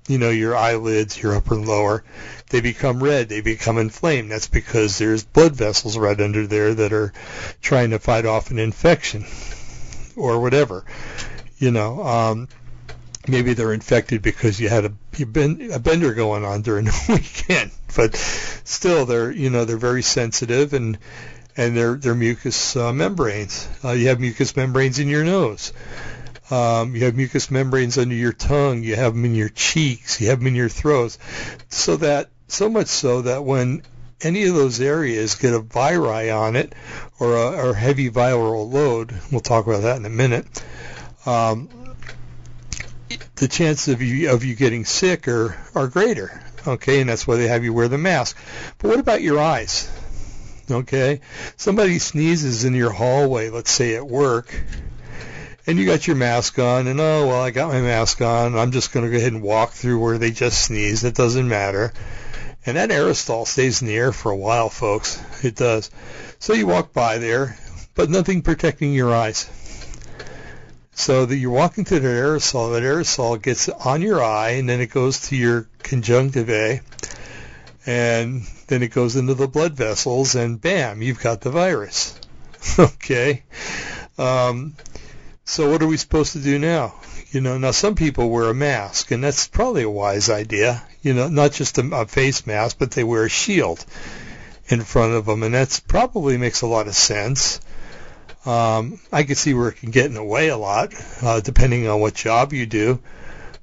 you know, your eyelids, your upper and lower, they become red, they become inflamed. That's because there's blood vessels right under there that are trying to fight off an infection or whatever. You know, um, maybe they're infected because you had a, you been a bender going on during the weekend, but still they're, you know, they're very sensitive and, and they're, they're mucous uh, membranes. Uh, you have mucous membranes in your nose. Um, you have mucous membranes under your tongue. You have them in your cheeks. You have them in your throat. So that so much so that when any of those areas get a viri on it or a or heavy viral load, we'll talk about that in a minute. Um, the chances of you of you getting sick are are greater. Okay, and that's why they have you wear the mask. But what about your eyes? Okay, somebody sneezes in your hallway, let's say at work, and you got your mask on, and oh well, I got my mask on. I'm just going to go ahead and walk through where they just sneezed. It doesn't matter. And that aerosol stays in the air for a while, folks. It does. So you walk by there, but nothing protecting your eyes. So that you're walking through that aerosol, that aerosol gets on your eye, and then it goes to your conjunctiva, and then it goes into the blood vessels, and bam, you've got the virus. okay. Um, so what are we supposed to do now? You know, now some people wear a mask, and that's probably a wise idea you know, not just a, a face mask, but they wear a shield in front of them, and that's probably makes a lot of sense. Um, I can see where it can get in the way a lot, uh, depending on what job you do.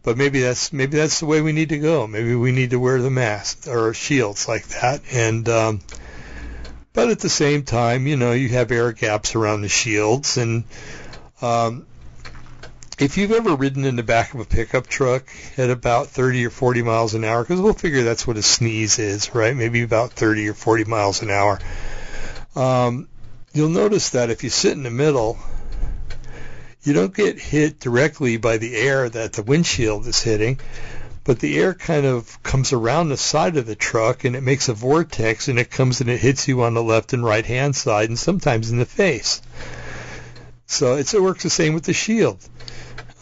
But maybe that's maybe that's the way we need to go. Maybe we need to wear the mask or shields like that. And um, but at the same time, you know, you have air gaps around the shields, and um, if you've ever ridden in the back of a pickup truck at about 30 or 40 miles an hour, because we'll figure that's what a sneeze is, right? Maybe about 30 or 40 miles an hour. Um, you'll notice that if you sit in the middle, you don't get hit directly by the air that the windshield is hitting, but the air kind of comes around the side of the truck and it makes a vortex and it comes and it hits you on the left and right hand side and sometimes in the face. So it works the same with the shield.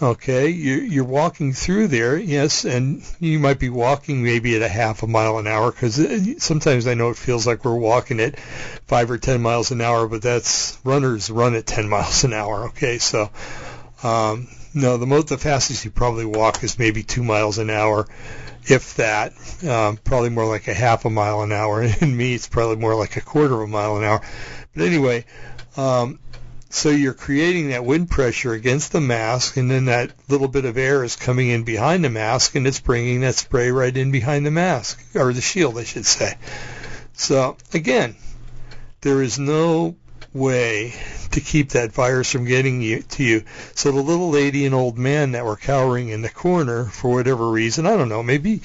Okay, you, you're walking through there, yes, and you might be walking maybe at a half a mile an hour because sometimes I know it feels like we're walking at five or ten miles an hour, but that's runners run at ten miles an hour. Okay, so um, no, the most the fastest you probably walk is maybe two miles an hour, if that. Um, probably more like a half a mile an hour, and me it's probably more like a quarter of a mile an hour. But anyway, um, so you're creating that wind pressure against the mask, and then that little bit of air is coming in behind the mask, and it's bringing that spray right in behind the mask, or the shield, I should say. So again, there is no way to keep that virus from getting you to you. So the little lady and old man that were cowering in the corner for whatever reason, I don't know, maybe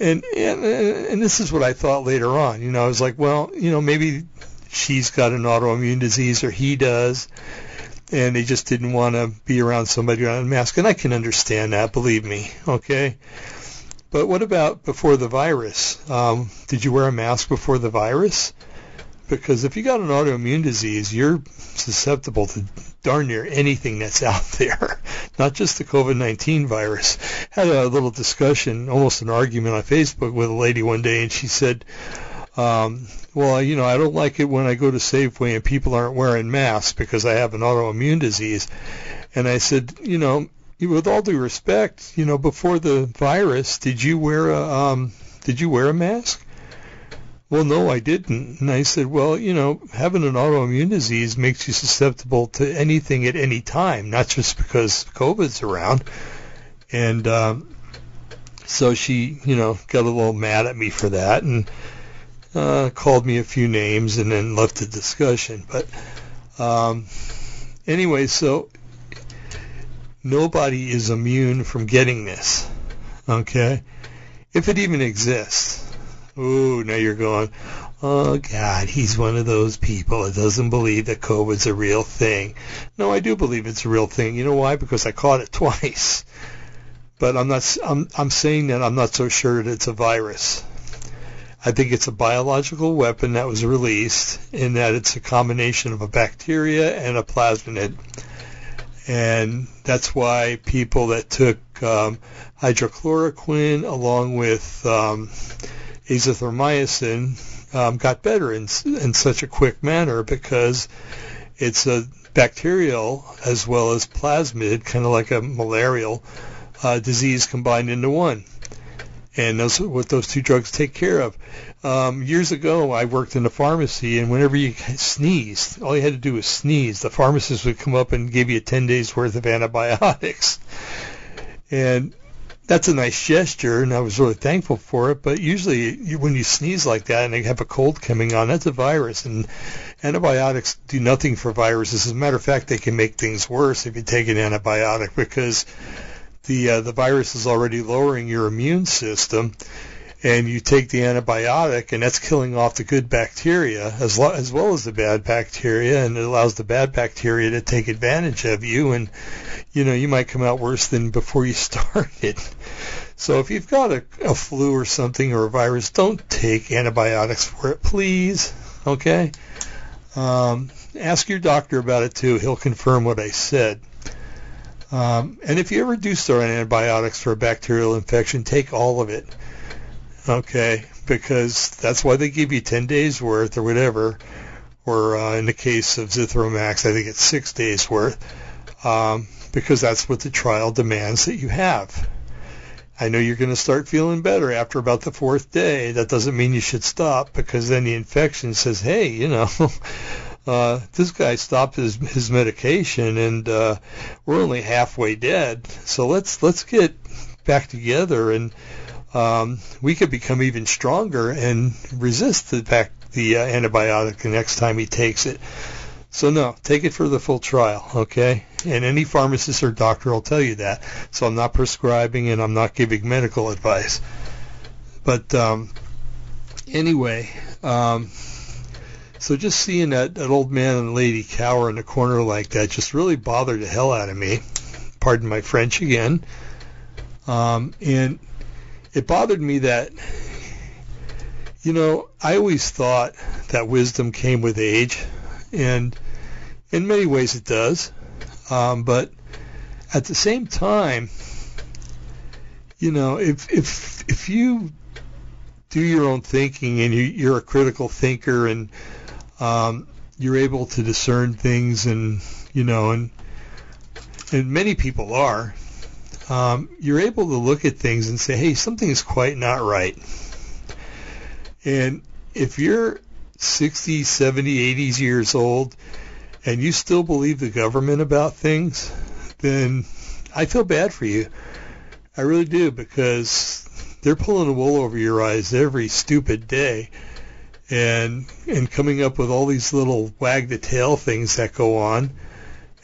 and and and this is what I thought later on. You know, I was like, well, you know, maybe she's got an autoimmune disease or he does, and they just didn't want to be around somebody on a mask. And I can understand that, believe me. Okay. But what about before the virus? Um, did you wear a mask before the virus? Because if you got an autoimmune disease, you're susceptible to darn near anything that's out there, not just the COVID-19 virus. Had a little discussion, almost an argument on Facebook with a lady one day, and she said, um, well, you know, I don't like it when I go to Safeway and people aren't wearing masks because I have an autoimmune disease. And I said, you know, with all due respect, you know, before the virus, did you wear a um, did you wear a mask? Well, no, I didn't. And I said, well, you know, having an autoimmune disease makes you susceptible to anything at any time, not just because COVID's around. And um, so she, you know, got a little mad at me for that and uh, called me a few names and then left the discussion. But um, anyway, so nobody is immune from getting this. Okay, if it even exists. Ooh, now you're going. Oh God, he's one of those people that doesn't believe that COVID's a real thing. No, I do believe it's a real thing. You know why? Because I caught it twice. But I'm not. I'm. I'm saying that I'm not so sure that it's a virus. I think it's a biological weapon that was released in that it's a combination of a bacteria and a plasmid. And that's why people that took um, hydrochloroquine along with um, azithromycin um, got better in, in such a quick manner because it's a bacterial as well as plasmid, kind of like a malarial uh, disease combined into one and those what those two drugs take care of. Um, years ago, I worked in a pharmacy, and whenever you sneezed, all you had to do was sneeze. The pharmacist would come up and give you 10 days worth of antibiotics, and that's a nice gesture, and I was really thankful for it. But usually, you, when you sneeze like that and you have a cold coming on, that's a virus, and antibiotics do nothing for viruses. As a matter of fact, they can make things worse if you take an antibiotic because the uh, the virus is already lowering your immune system, and you take the antibiotic, and that's killing off the good bacteria as, lo- as well as the bad bacteria, and it allows the bad bacteria to take advantage of you, and you know you might come out worse than before you started. So if you've got a, a flu or something or a virus, don't take antibiotics for it, please. Okay. Um, ask your doctor about it too. He'll confirm what I said. Um, and if you ever do start on antibiotics for a bacterial infection, take all of it. Okay, because that's why they give you 10 days worth or whatever. Or uh, in the case of Zithromax, I think it's six days worth, um, because that's what the trial demands that you have. I know you're going to start feeling better after about the fourth day. That doesn't mean you should stop because then the infection says, hey, you know, uh, this guy stopped his his medication and uh, we're only halfway dead. So let's let's get back together and um, we could become even stronger and resist the back the uh, antibiotic the next time he takes it. So no, take it for the full trial, okay? And any pharmacist or doctor will tell you that. So I'm not prescribing and I'm not giving medical advice. But um, anyway, um, so just seeing that, that old man and lady cower in the corner like that just really bothered the hell out of me. Pardon my French again. Um, and it bothered me that, you know, I always thought that wisdom came with age, and in many ways it does. Um, but at the same time, you know, if if if you do your own thinking and you, you're a critical thinker and um, you're able to discern things, and you know, and and many people are. Um, you're able to look at things and say, "Hey, something is quite not right." And if you're 60, 70, 80 years old, and you still believe the government about things, then I feel bad for you. I really do because they're pulling the wool over your eyes every stupid day and and coming up with all these little wag the tail things that go on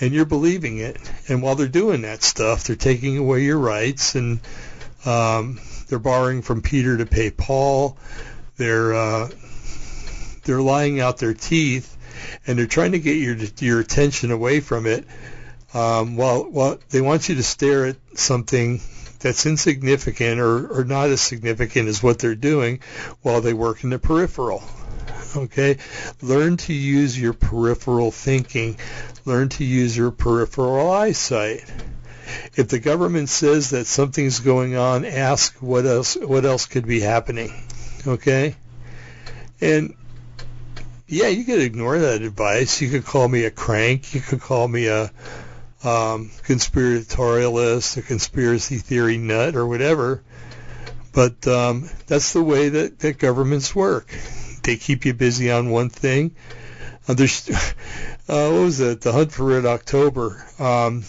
and you're believing it. And while they're doing that stuff they're taking away your rights and um they're borrowing from Peter to pay Paul. They're uh they're lying out their teeth and they're trying to get your your attention away from it um while while they want you to stare at something that's insignificant or, or not as significant as what they're doing while they work in the peripheral. Okay? Learn to use your peripheral thinking. Learn to use your peripheral eyesight. If the government says that something's going on, ask what else what else could be happening. Okay? And yeah, you could ignore that advice. You could call me a crank. You could call me a um, conspiratorialist, a conspiracy theory nut, or whatever. But um, that's the way that, that governments work. They keep you busy on one thing. Uh, there's, uh, what was it? The Hunt for Red October. Um,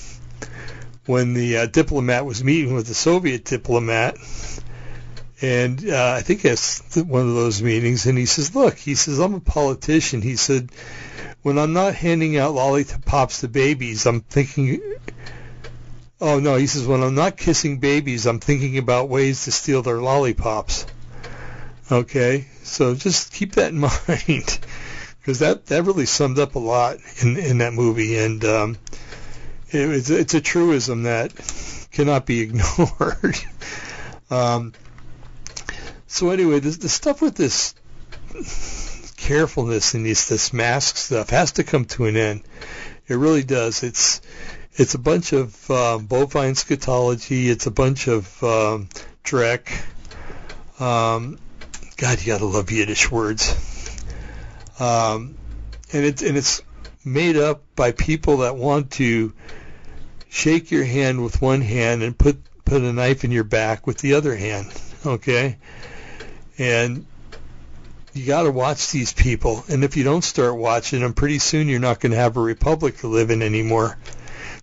when the uh, diplomat was meeting with the Soviet diplomat, and uh, I think it's one of those meetings, and he says, "Look," he says, "I'm a politician." He said, when I'm not handing out lollipops to babies, I'm thinking. Oh no, he says when I'm not kissing babies, I'm thinking about ways to steal their lollipops. Okay, so just keep that in mind because that that really summed up a lot in in that movie, and um, it, it's it's a truism that cannot be ignored. um, so anyway, the, the stuff with this carefulness in this this mask stuff has to come to an end. It really does. It's it's a bunch of uh, bovine scatology. It's a bunch of um, dreck. Um, God, you gotta love Yiddish words. Um, and it's and it's made up by people that want to shake your hand with one hand and put put a knife in your back with the other hand. Okay, and you got to watch these people. And if you don't start watching them, pretty soon you're not going to have a republic to live in anymore.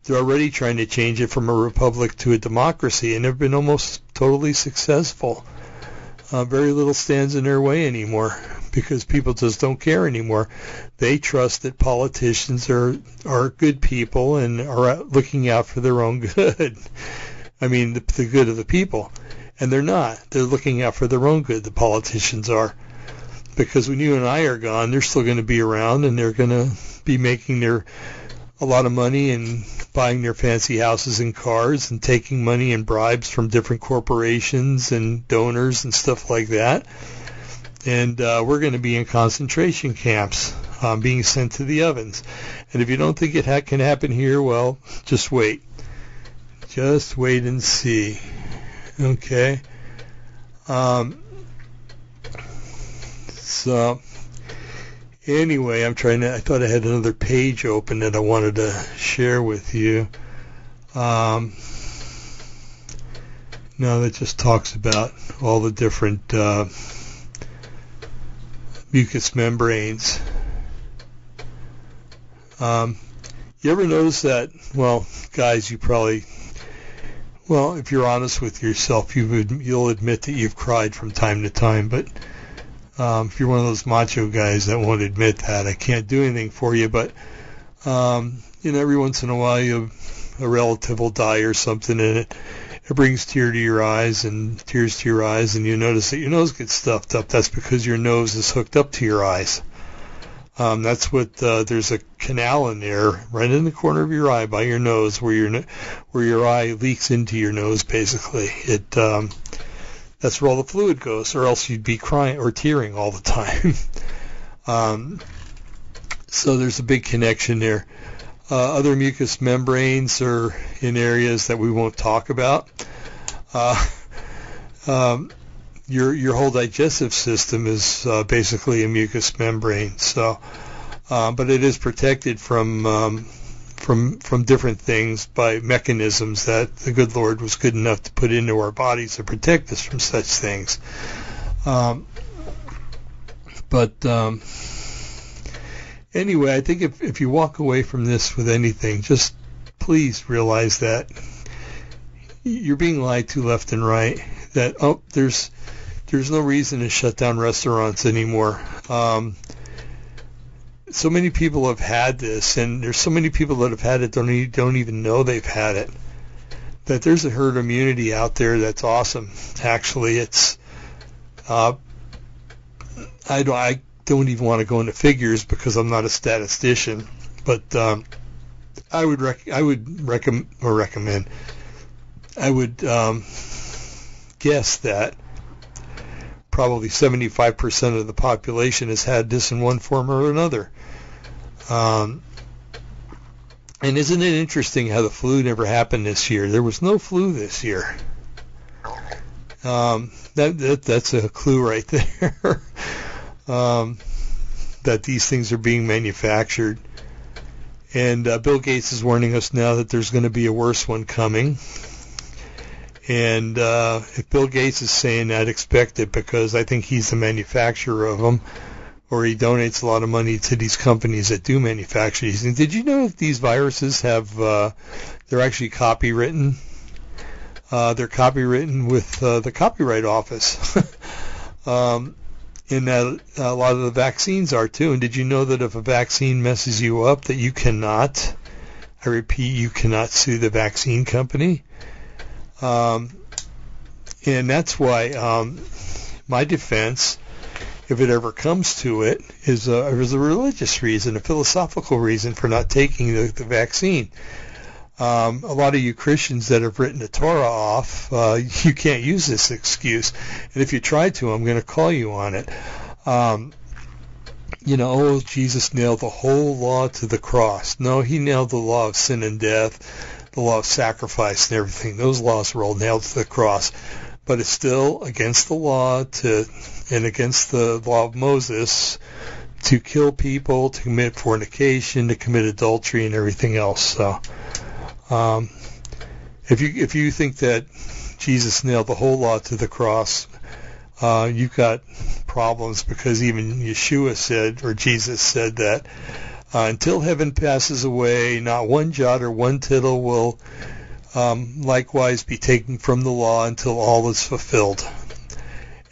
They're already trying to change it from a republic to a democracy, and they've been almost totally successful. Uh, very little stands in their way anymore because people just don't care anymore. They trust that politicians are are good people and are looking out for their own good. I mean, the, the good of the people, and they're not. They're looking out for their own good. The politicians are because when you and I are gone, they're still going to be around and they're going to be making their a lot of money and buying their fancy houses and cars and taking money and bribes from different corporations and donors and stuff like that. And uh, we're going to be in concentration camps, um, being sent to the ovens. And if you don't think it ha- can happen here, well, just wait. Just wait and see. Okay. Um, so anyway, I'm trying to. I thought I had another page open that I wanted to share with you. Um, no, that just talks about all the different uh, mucous membranes. Um, you ever notice that? Well, guys, you probably. Well, if you're honest with yourself, you would, you'll admit that you've cried from time to time, but um, if you're one of those macho guys that won't admit that, I can't do anything for you. But um, you know, every once in a while, you a relative will die or something, and it it brings tear to your eyes and tears to your eyes, and you notice that your nose gets stuffed up. That's because your nose is hooked up to your eyes. Um, that's what uh, there's a canal in there, right in the corner of your eye by your nose, where your where your eye leaks into your nose. Basically, it um, that's where all the fluid goes, or else you'd be crying or tearing all the time. um, so there's a big connection there. Uh, other mucous membranes are in areas that we won't talk about. Uh, um, your your whole digestive system is uh, basically a mucous membrane. So, uh, but it is protected from um, from from different things by mechanisms that the good Lord was good enough to put into our bodies to protect us from such things. Um, but um, anyway, I think if if you walk away from this with anything, just please realize that you're being lied to left and right. That oh, there's there's no reason to shut down restaurants anymore. Um, so many people have had this, and there's so many people that have had it don't even, don't even know they've had it. That there's a herd immunity out there that's awesome. Actually, it's uh, I don't I don't even want to go into figures because I'm not a statistician, but um, I would rec- I would recommend or recommend I would um, guess that probably 75% of the population has had this in one form or another. Um, and isn't it interesting how the flu never happened this year? There was no flu this year. Um, that, that that's a clue right there. um, that these things are being manufactured. And uh, Bill Gates is warning us now that there's going to be a worse one coming. And uh, if Bill Gates is saying that, I'd expect it because I think he's the manufacturer of them, or he donates a lot of money to these companies that do manufacture these. And did you know that these viruses have uh, they're actually copywritten? Uh, they're copywritten with uh, the Copyright Office. um, and that a lot of the vaccines are too. And did you know that if a vaccine messes you up, that you cannot, I repeat, you cannot sue the vaccine company? Um, and that's why um, my defense, if it ever comes to it, is a, is a religious reason, a philosophical reason for not taking the, the vaccine. Um, a lot of you Christians that have written the Torah off, uh, you can't use this excuse. And if you try to, I'm going to call you on it. Um, you know, oh, Jesus nailed the whole law to the cross. No, he nailed the law of sin and death the law of sacrifice and everything. Those laws were all nailed to the cross. But it's still against the law to and against the law of Moses to kill people, to commit fornication, to commit adultery, and everything else. So, um, if you if you think that Jesus nailed the whole law to the cross, uh, you've got problems because even Yeshua said, or Jesus said that uh, until heaven passes away, not one jot or one tittle will um, likewise be taken from the law until all is fulfilled.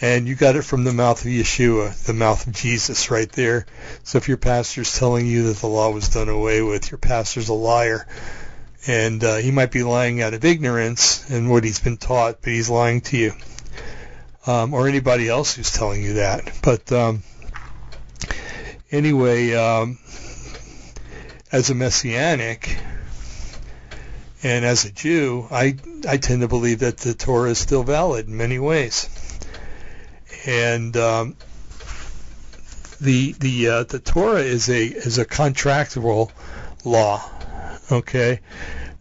And you got it from the mouth of Yeshua, the mouth of Jesus right there. So if your pastor's telling you that the law was done away with, your pastor's a liar. And uh, he might be lying out of ignorance and what he's been taught, but he's lying to you. Um, or anybody else who's telling you that. But um, anyway, um, as a messianic and as a Jew, I I tend to believe that the Torah is still valid in many ways, and um, the the uh, the Torah is a is a contractual law. Okay,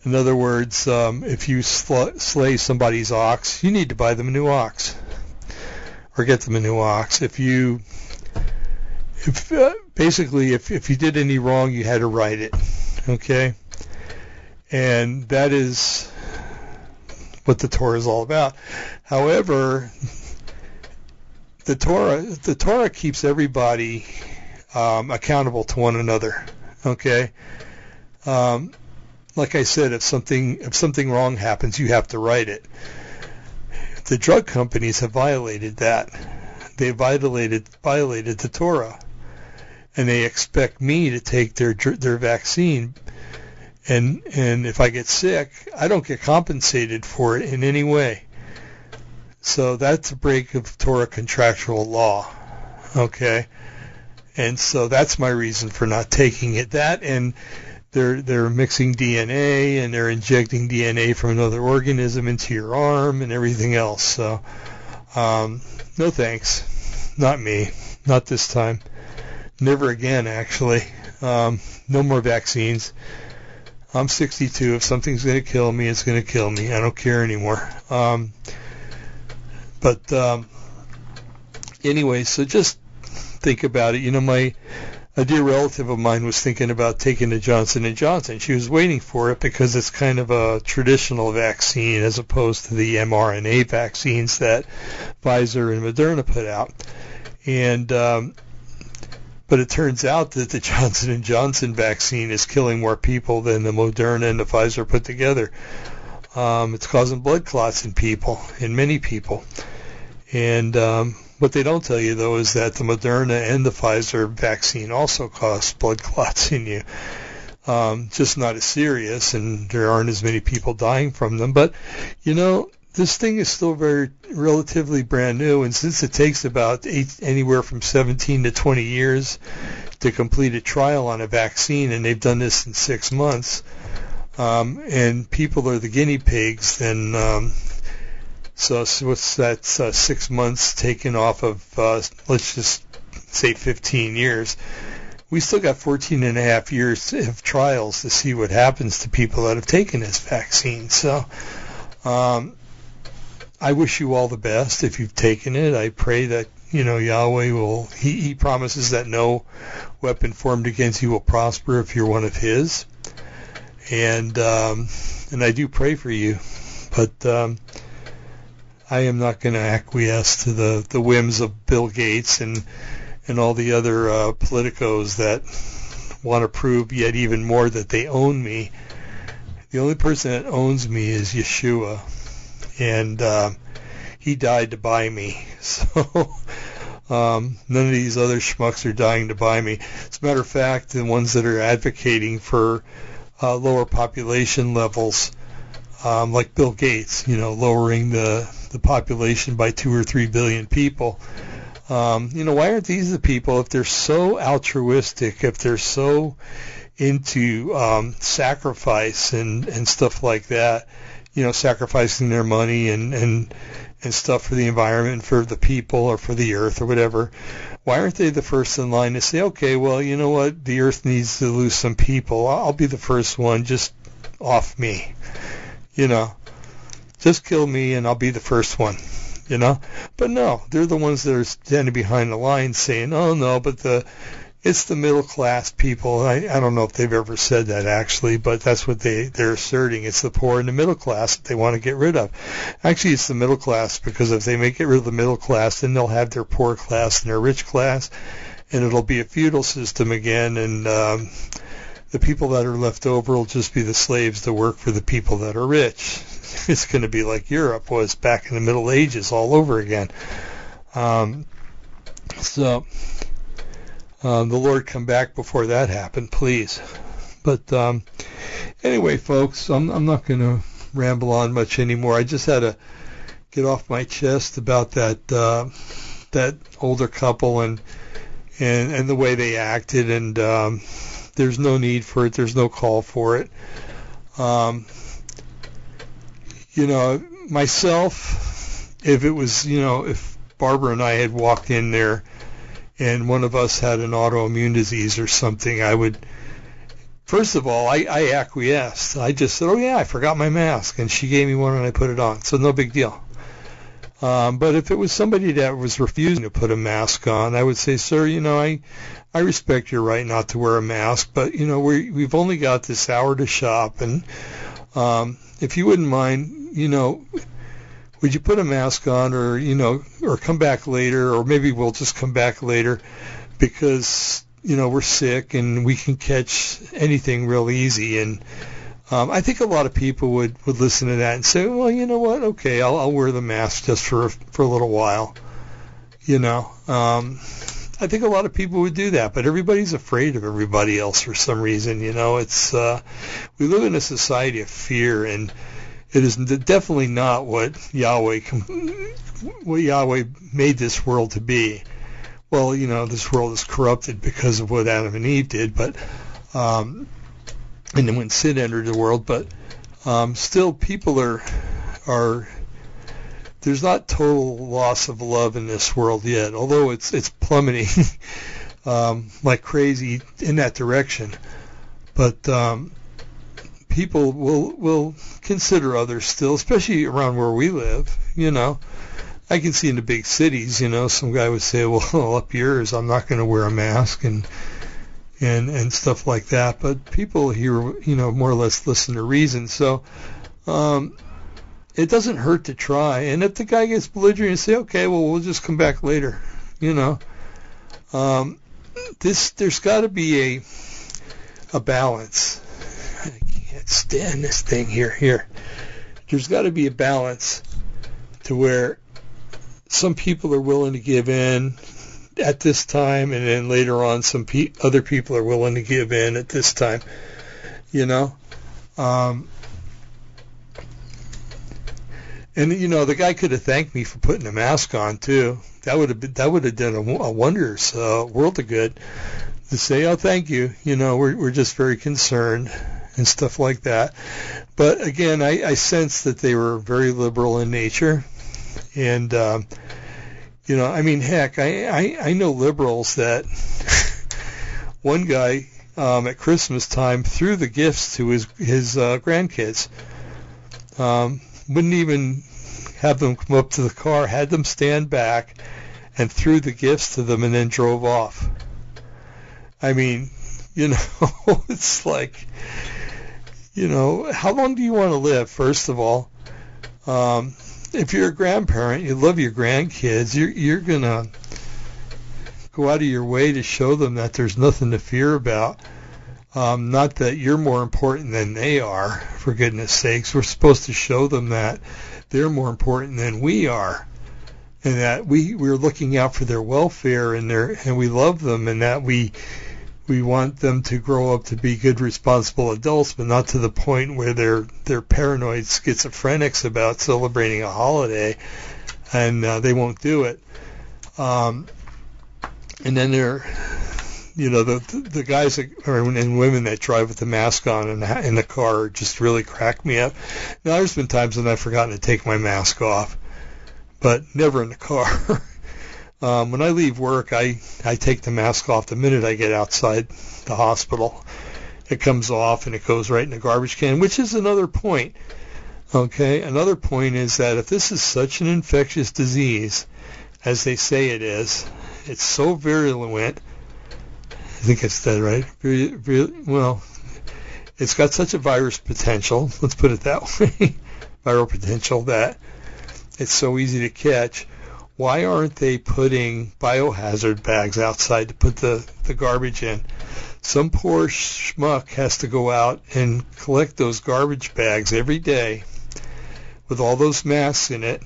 in other words, um, if you sl- slay somebody's ox, you need to buy them a new ox, or get them a new ox. If you if uh, basically if if you did any wrong, you had to write it. Okay, and that is what the Torah is all about. However, the Torah the Torah keeps everybody um, accountable to one another. Okay. Um, like I said, if something if something wrong happens, you have to write it. The drug companies have violated that. They violated violated the Torah and they expect me to take their their vaccine and and if I get sick, I don't get compensated for it in any way. So that's a break of Torah contractual law. Okay? And so that's my reason for not taking it. That and they're they're mixing DNA and they're injecting DNA from another organism into your arm and everything else. So um, no thanks. Not me. Not this time. Never again, actually. Um, no more vaccines. I'm 62. If something's going to kill me, it's going to kill me. I don't care anymore. Um, but um, anyway, so just think about it. You know, my a dear relative of mine was thinking about taking the Johnson and Johnson. She was waiting for it because it's kind of a traditional vaccine as opposed to the mRNA vaccines that Pfizer and Moderna put out. And um, But it turns out that the Johnson and Johnson vaccine is killing more people than the Moderna and the Pfizer put together. Um, it's causing blood clots in people, in many people. And um, what they don't tell you though is that the Moderna and the Pfizer vaccine also cause blood clots in you. Um, just not as serious, and there aren't as many people dying from them. But you know, this thing is still very relatively brand new, and since it takes about eight, anywhere from 17 to 20 years to complete a trial on a vaccine, and they've done this in six months, um, and people are the guinea pigs, then um, so, what's that? Uh, six months taken off of uh, let's just say 15 years. We still got 14 and a half years of trials to see what happens to people that have taken this vaccine. So. Um, I wish you all the best if you've taken it. I pray that you know Yahweh will. He, he promises that no weapon formed against you will prosper if you're one of His, and um, and I do pray for you, but um, I am not going to acquiesce to the the whims of Bill Gates and and all the other uh, politicos that want to prove yet even more that they own me. The only person that owns me is Yeshua and uh, he died to buy me. So um, none of these other schmucks are dying to buy me. As a matter of fact, the ones that are advocating for uh, lower population levels, um, like Bill Gates, you know, lowering the the population by two or three billion people. Um, you know, why aren't these the people, if they're so altruistic, if they're so into um, sacrifice and, and stuff like that, you know, sacrificing their money and, and, and stuff for the environment, for the people or for the earth or whatever, why aren't they the first in line to say, okay, well, you know what, the earth needs to lose some people. I'll be the first one, just off me. You know, just kill me and I'll be the first one. You know, but no, they're the ones that are standing behind the line saying, "Oh no, but the it's the middle class people. I, I don't know if they've ever said that actually, but that's what they they're asserting. It's the poor and the middle class that they want to get rid of. Actually, it's the middle class because if they make get rid of the middle class, then they'll have their poor class and their rich class, and it'll be a feudal system again. And um, the people that are left over will just be the slaves to work for the people that are rich. It's going to be like Europe was back in the Middle Ages all over again. Um, so um, the Lord come back before that happened, please. But um, anyway, folks, I'm, I'm not going to ramble on much anymore. I just had to get off my chest about that uh, that older couple and and and the way they acted. And um, there's no need for it. There's no call for it. Um, you know, myself, if it was, you know, if Barbara and I had walked in there and one of us had an autoimmune disease or something, I would, first of all, I, I acquiesced. I just said, oh yeah, I forgot my mask, and she gave me one and I put it on, so no big deal. Um, but if it was somebody that was refusing to put a mask on, I would say, sir, you know, I, I respect your right not to wear a mask, but you know, we we've only got this hour to shop, and um, if you wouldn't mind, you know, would you put a mask on or you know or come back later or maybe we'll just come back later because you know we're sick and we can catch anything real easy. And um, I think a lot of people would would listen to that and say well you know what? Okay I'll, I'll wear the mask just for for a little while you know? Um, I think a lot of people would do that, but everybody's afraid of everybody else for some reason. You know, it's uh, we live in a society of fear, and it is definitely not what Yahweh what Yahweh made this world to be. Well, you know, this world is corrupted because of what Adam and Eve did, but um, and then when sin entered the world, but um, still people are are there's not total loss of love in this world yet, although it's it's plummeting um, like crazy in that direction. But um, people will will consider others still, especially around where we live. You know, I can see in the big cities. You know, some guy would say, "Well, up yours, I'm not going to wear a mask," and and and stuff like that. But people here, you know, more or less listen to reason. So um, it doesn't hurt to try. And if the guy gets belligerent, say, "Okay, well, we'll just come back later." You know. Um, this there's got to be a a balance. Stand this thing here. Here, there's got to be a balance to where some people are willing to give in at this time, and then later on, some pe- other people are willing to give in at this time. You know, um, and you know the guy could have thanked me for putting a mask on too. That would have been, that would have done a, a wonders, uh, world of good. To say, oh, thank you. You know, we're we're just very concerned and stuff like that. But again, I, I sense that they were very liberal in nature, and um, you know, I mean, heck, I, I, I know liberals that one guy um, at Christmas time threw the gifts to his his uh, grandkids. Um, wouldn't even have them come up to the car, had them stand back, and threw the gifts to them, and then drove off. I mean, you know, it's like, you know, how long do you want to live? First of all, um, if you're a grandparent, you love your grandkids, you're you're gonna go out of your way to show them that there's nothing to fear about. Um, not that you're more important than they are, for goodness sakes. We're supposed to show them that they're more important than we are, and that we we're looking out for their welfare and their and we love them, and that we we want them to grow up to be good, responsible adults, but not to the point where they're they're paranoid schizophrenics about celebrating a holiday, and uh, they won't do it. Um, and then there, you know, the the guys that, or, and women that drive with the mask on in in the car just really crack me up. Now, there's been times when I've forgotten to take my mask off, but never in the car. Um, when I leave work, I, I take the mask off the minute I get outside the hospital. It comes off and it goes right in the garbage can, which is another point. Okay, another point is that if this is such an infectious disease, as they say it is, it's so virulent. I think it's that right. Vir, vir, well, it's got such a virus potential. Let's put it that way, viral potential that it's so easy to catch why aren't they putting biohazard bags outside to put the, the garbage in? Some poor schmuck has to go out and collect those garbage bags every day with all those masks in it.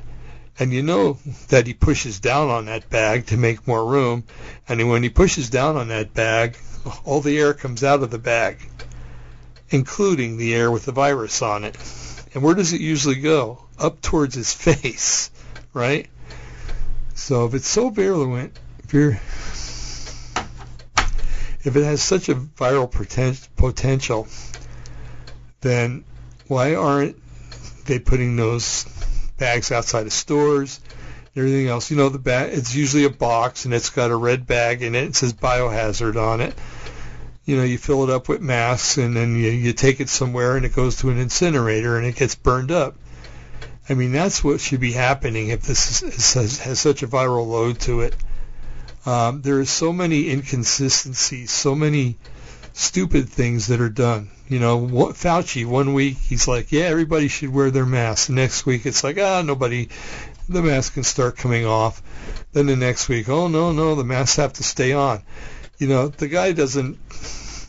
And you know that he pushes down on that bag to make more room. And when he pushes down on that bag, all the air comes out of the bag, including the air with the virus on it. And where does it usually go? Up towards his face, right? So if it's so virulent, if you're if it has such a viral poten- potential, then why aren't they putting those bags outside of stores and everything else? You know, the bag it's usually a box and it's got a red bag in it. It says biohazard on it. You know, you fill it up with masks and then you, you take it somewhere and it goes to an incinerator and it gets burned up. I mean, that's what should be happening if this is, has, has such a viral load to it. Um, there are so many inconsistencies, so many stupid things that are done. You know, what, Fauci one week he's like, yeah, everybody should wear their masks. The next week it's like, ah, nobody, the mask can start coming off. Then the next week, oh no, no, the masks have to stay on. You know, the guy doesn't,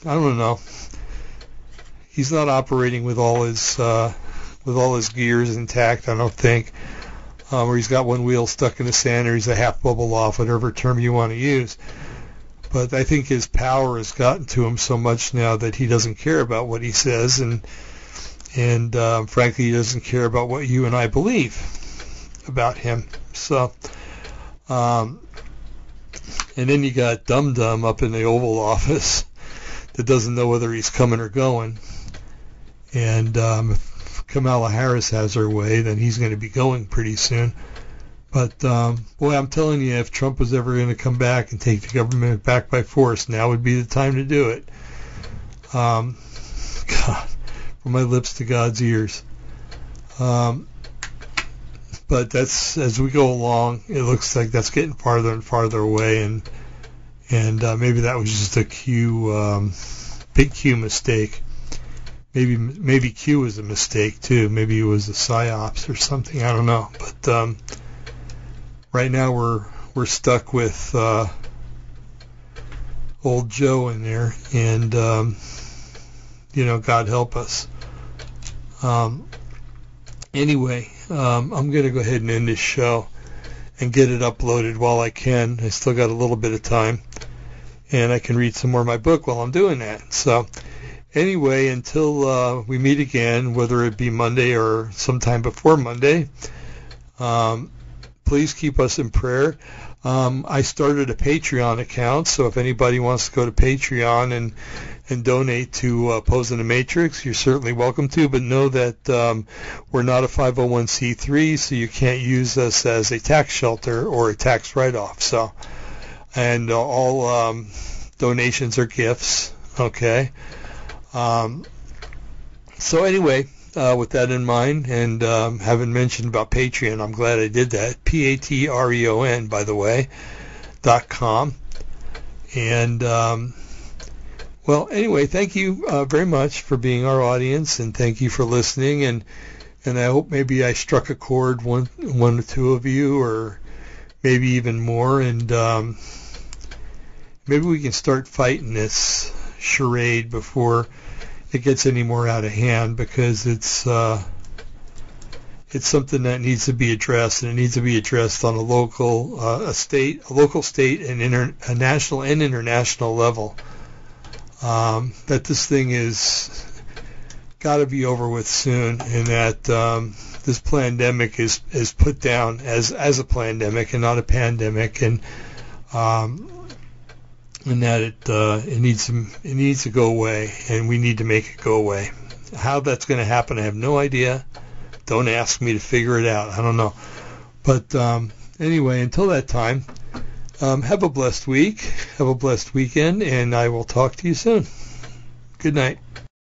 I don't know, he's not operating with all his uh, with all his gears intact, I don't think. Um, or he's got one wheel stuck in the sand, or he's a half bubble off, whatever term you want to use. But I think his power has gotten to him so much now that he doesn't care about what he says, and and um, frankly, he doesn't care about what you and I believe about him. So, um, and then you got Dum Dum up in the Oval Office that doesn't know whether he's coming or going. And um, Kamala Harris has her way, then he's going to be going pretty soon. But um, boy, I'm telling you, if Trump was ever going to come back and take the government back by force, now would be the time to do it. Um, God, from my lips to God's ears. Um, but that's as we go along, it looks like that's getting farther and farther away, and and uh, maybe that was just a Q, um, big Q mistake maybe maybe Q was a mistake too. Maybe it was a psyops or something. I don't know. But um, right now we're we're stuck with uh, old Joe in there, and um, you know, God help us. Um, anyway, um, I'm going to go ahead and end this show and get it uploaded while I can. I still got a little bit of time, and I can read some more of my book while I'm doing that. So, anyway, until uh, we meet again, whether it be Monday or sometime before Monday, um, please keep us in prayer. Um, I started a Patreon account, so if anybody wants to go to Patreon and and donate to uh, Opposing the Matrix, you're certainly welcome to. But know that um, we're not a 501c3, so you can't use us as a tax shelter or a tax write-off. So, and uh, all um, donations are gifts. Okay. Um, so anyway, uh, with that in mind, and um, having mentioned about Patreon, I'm glad I did that. P-A-T-R-E-O-N, by the way, dot com. And um, well, anyway, thank you uh, very much for being our audience, and thank you for listening. And and I hope maybe I struck a chord one one or two of you, or maybe even more. And um, maybe we can start fighting this charade before it gets any more out of hand, because it's. Uh, it's something that needs to be addressed, and it needs to be addressed on a local, uh, a state, a local, state, and inter- a national and international level um, that this thing is got to be over with soon, and that um, this pandemic is is put down as as a pandemic and not a pandemic, and um, and that it uh, it needs to it needs to go away, and we need to make it go away. How that's going to happen, I have no idea. Don't ask me to figure it out. I don't know. But um, anyway, until that time, um, have a blessed week. Have a blessed weekend, and I will talk to you soon. Good night.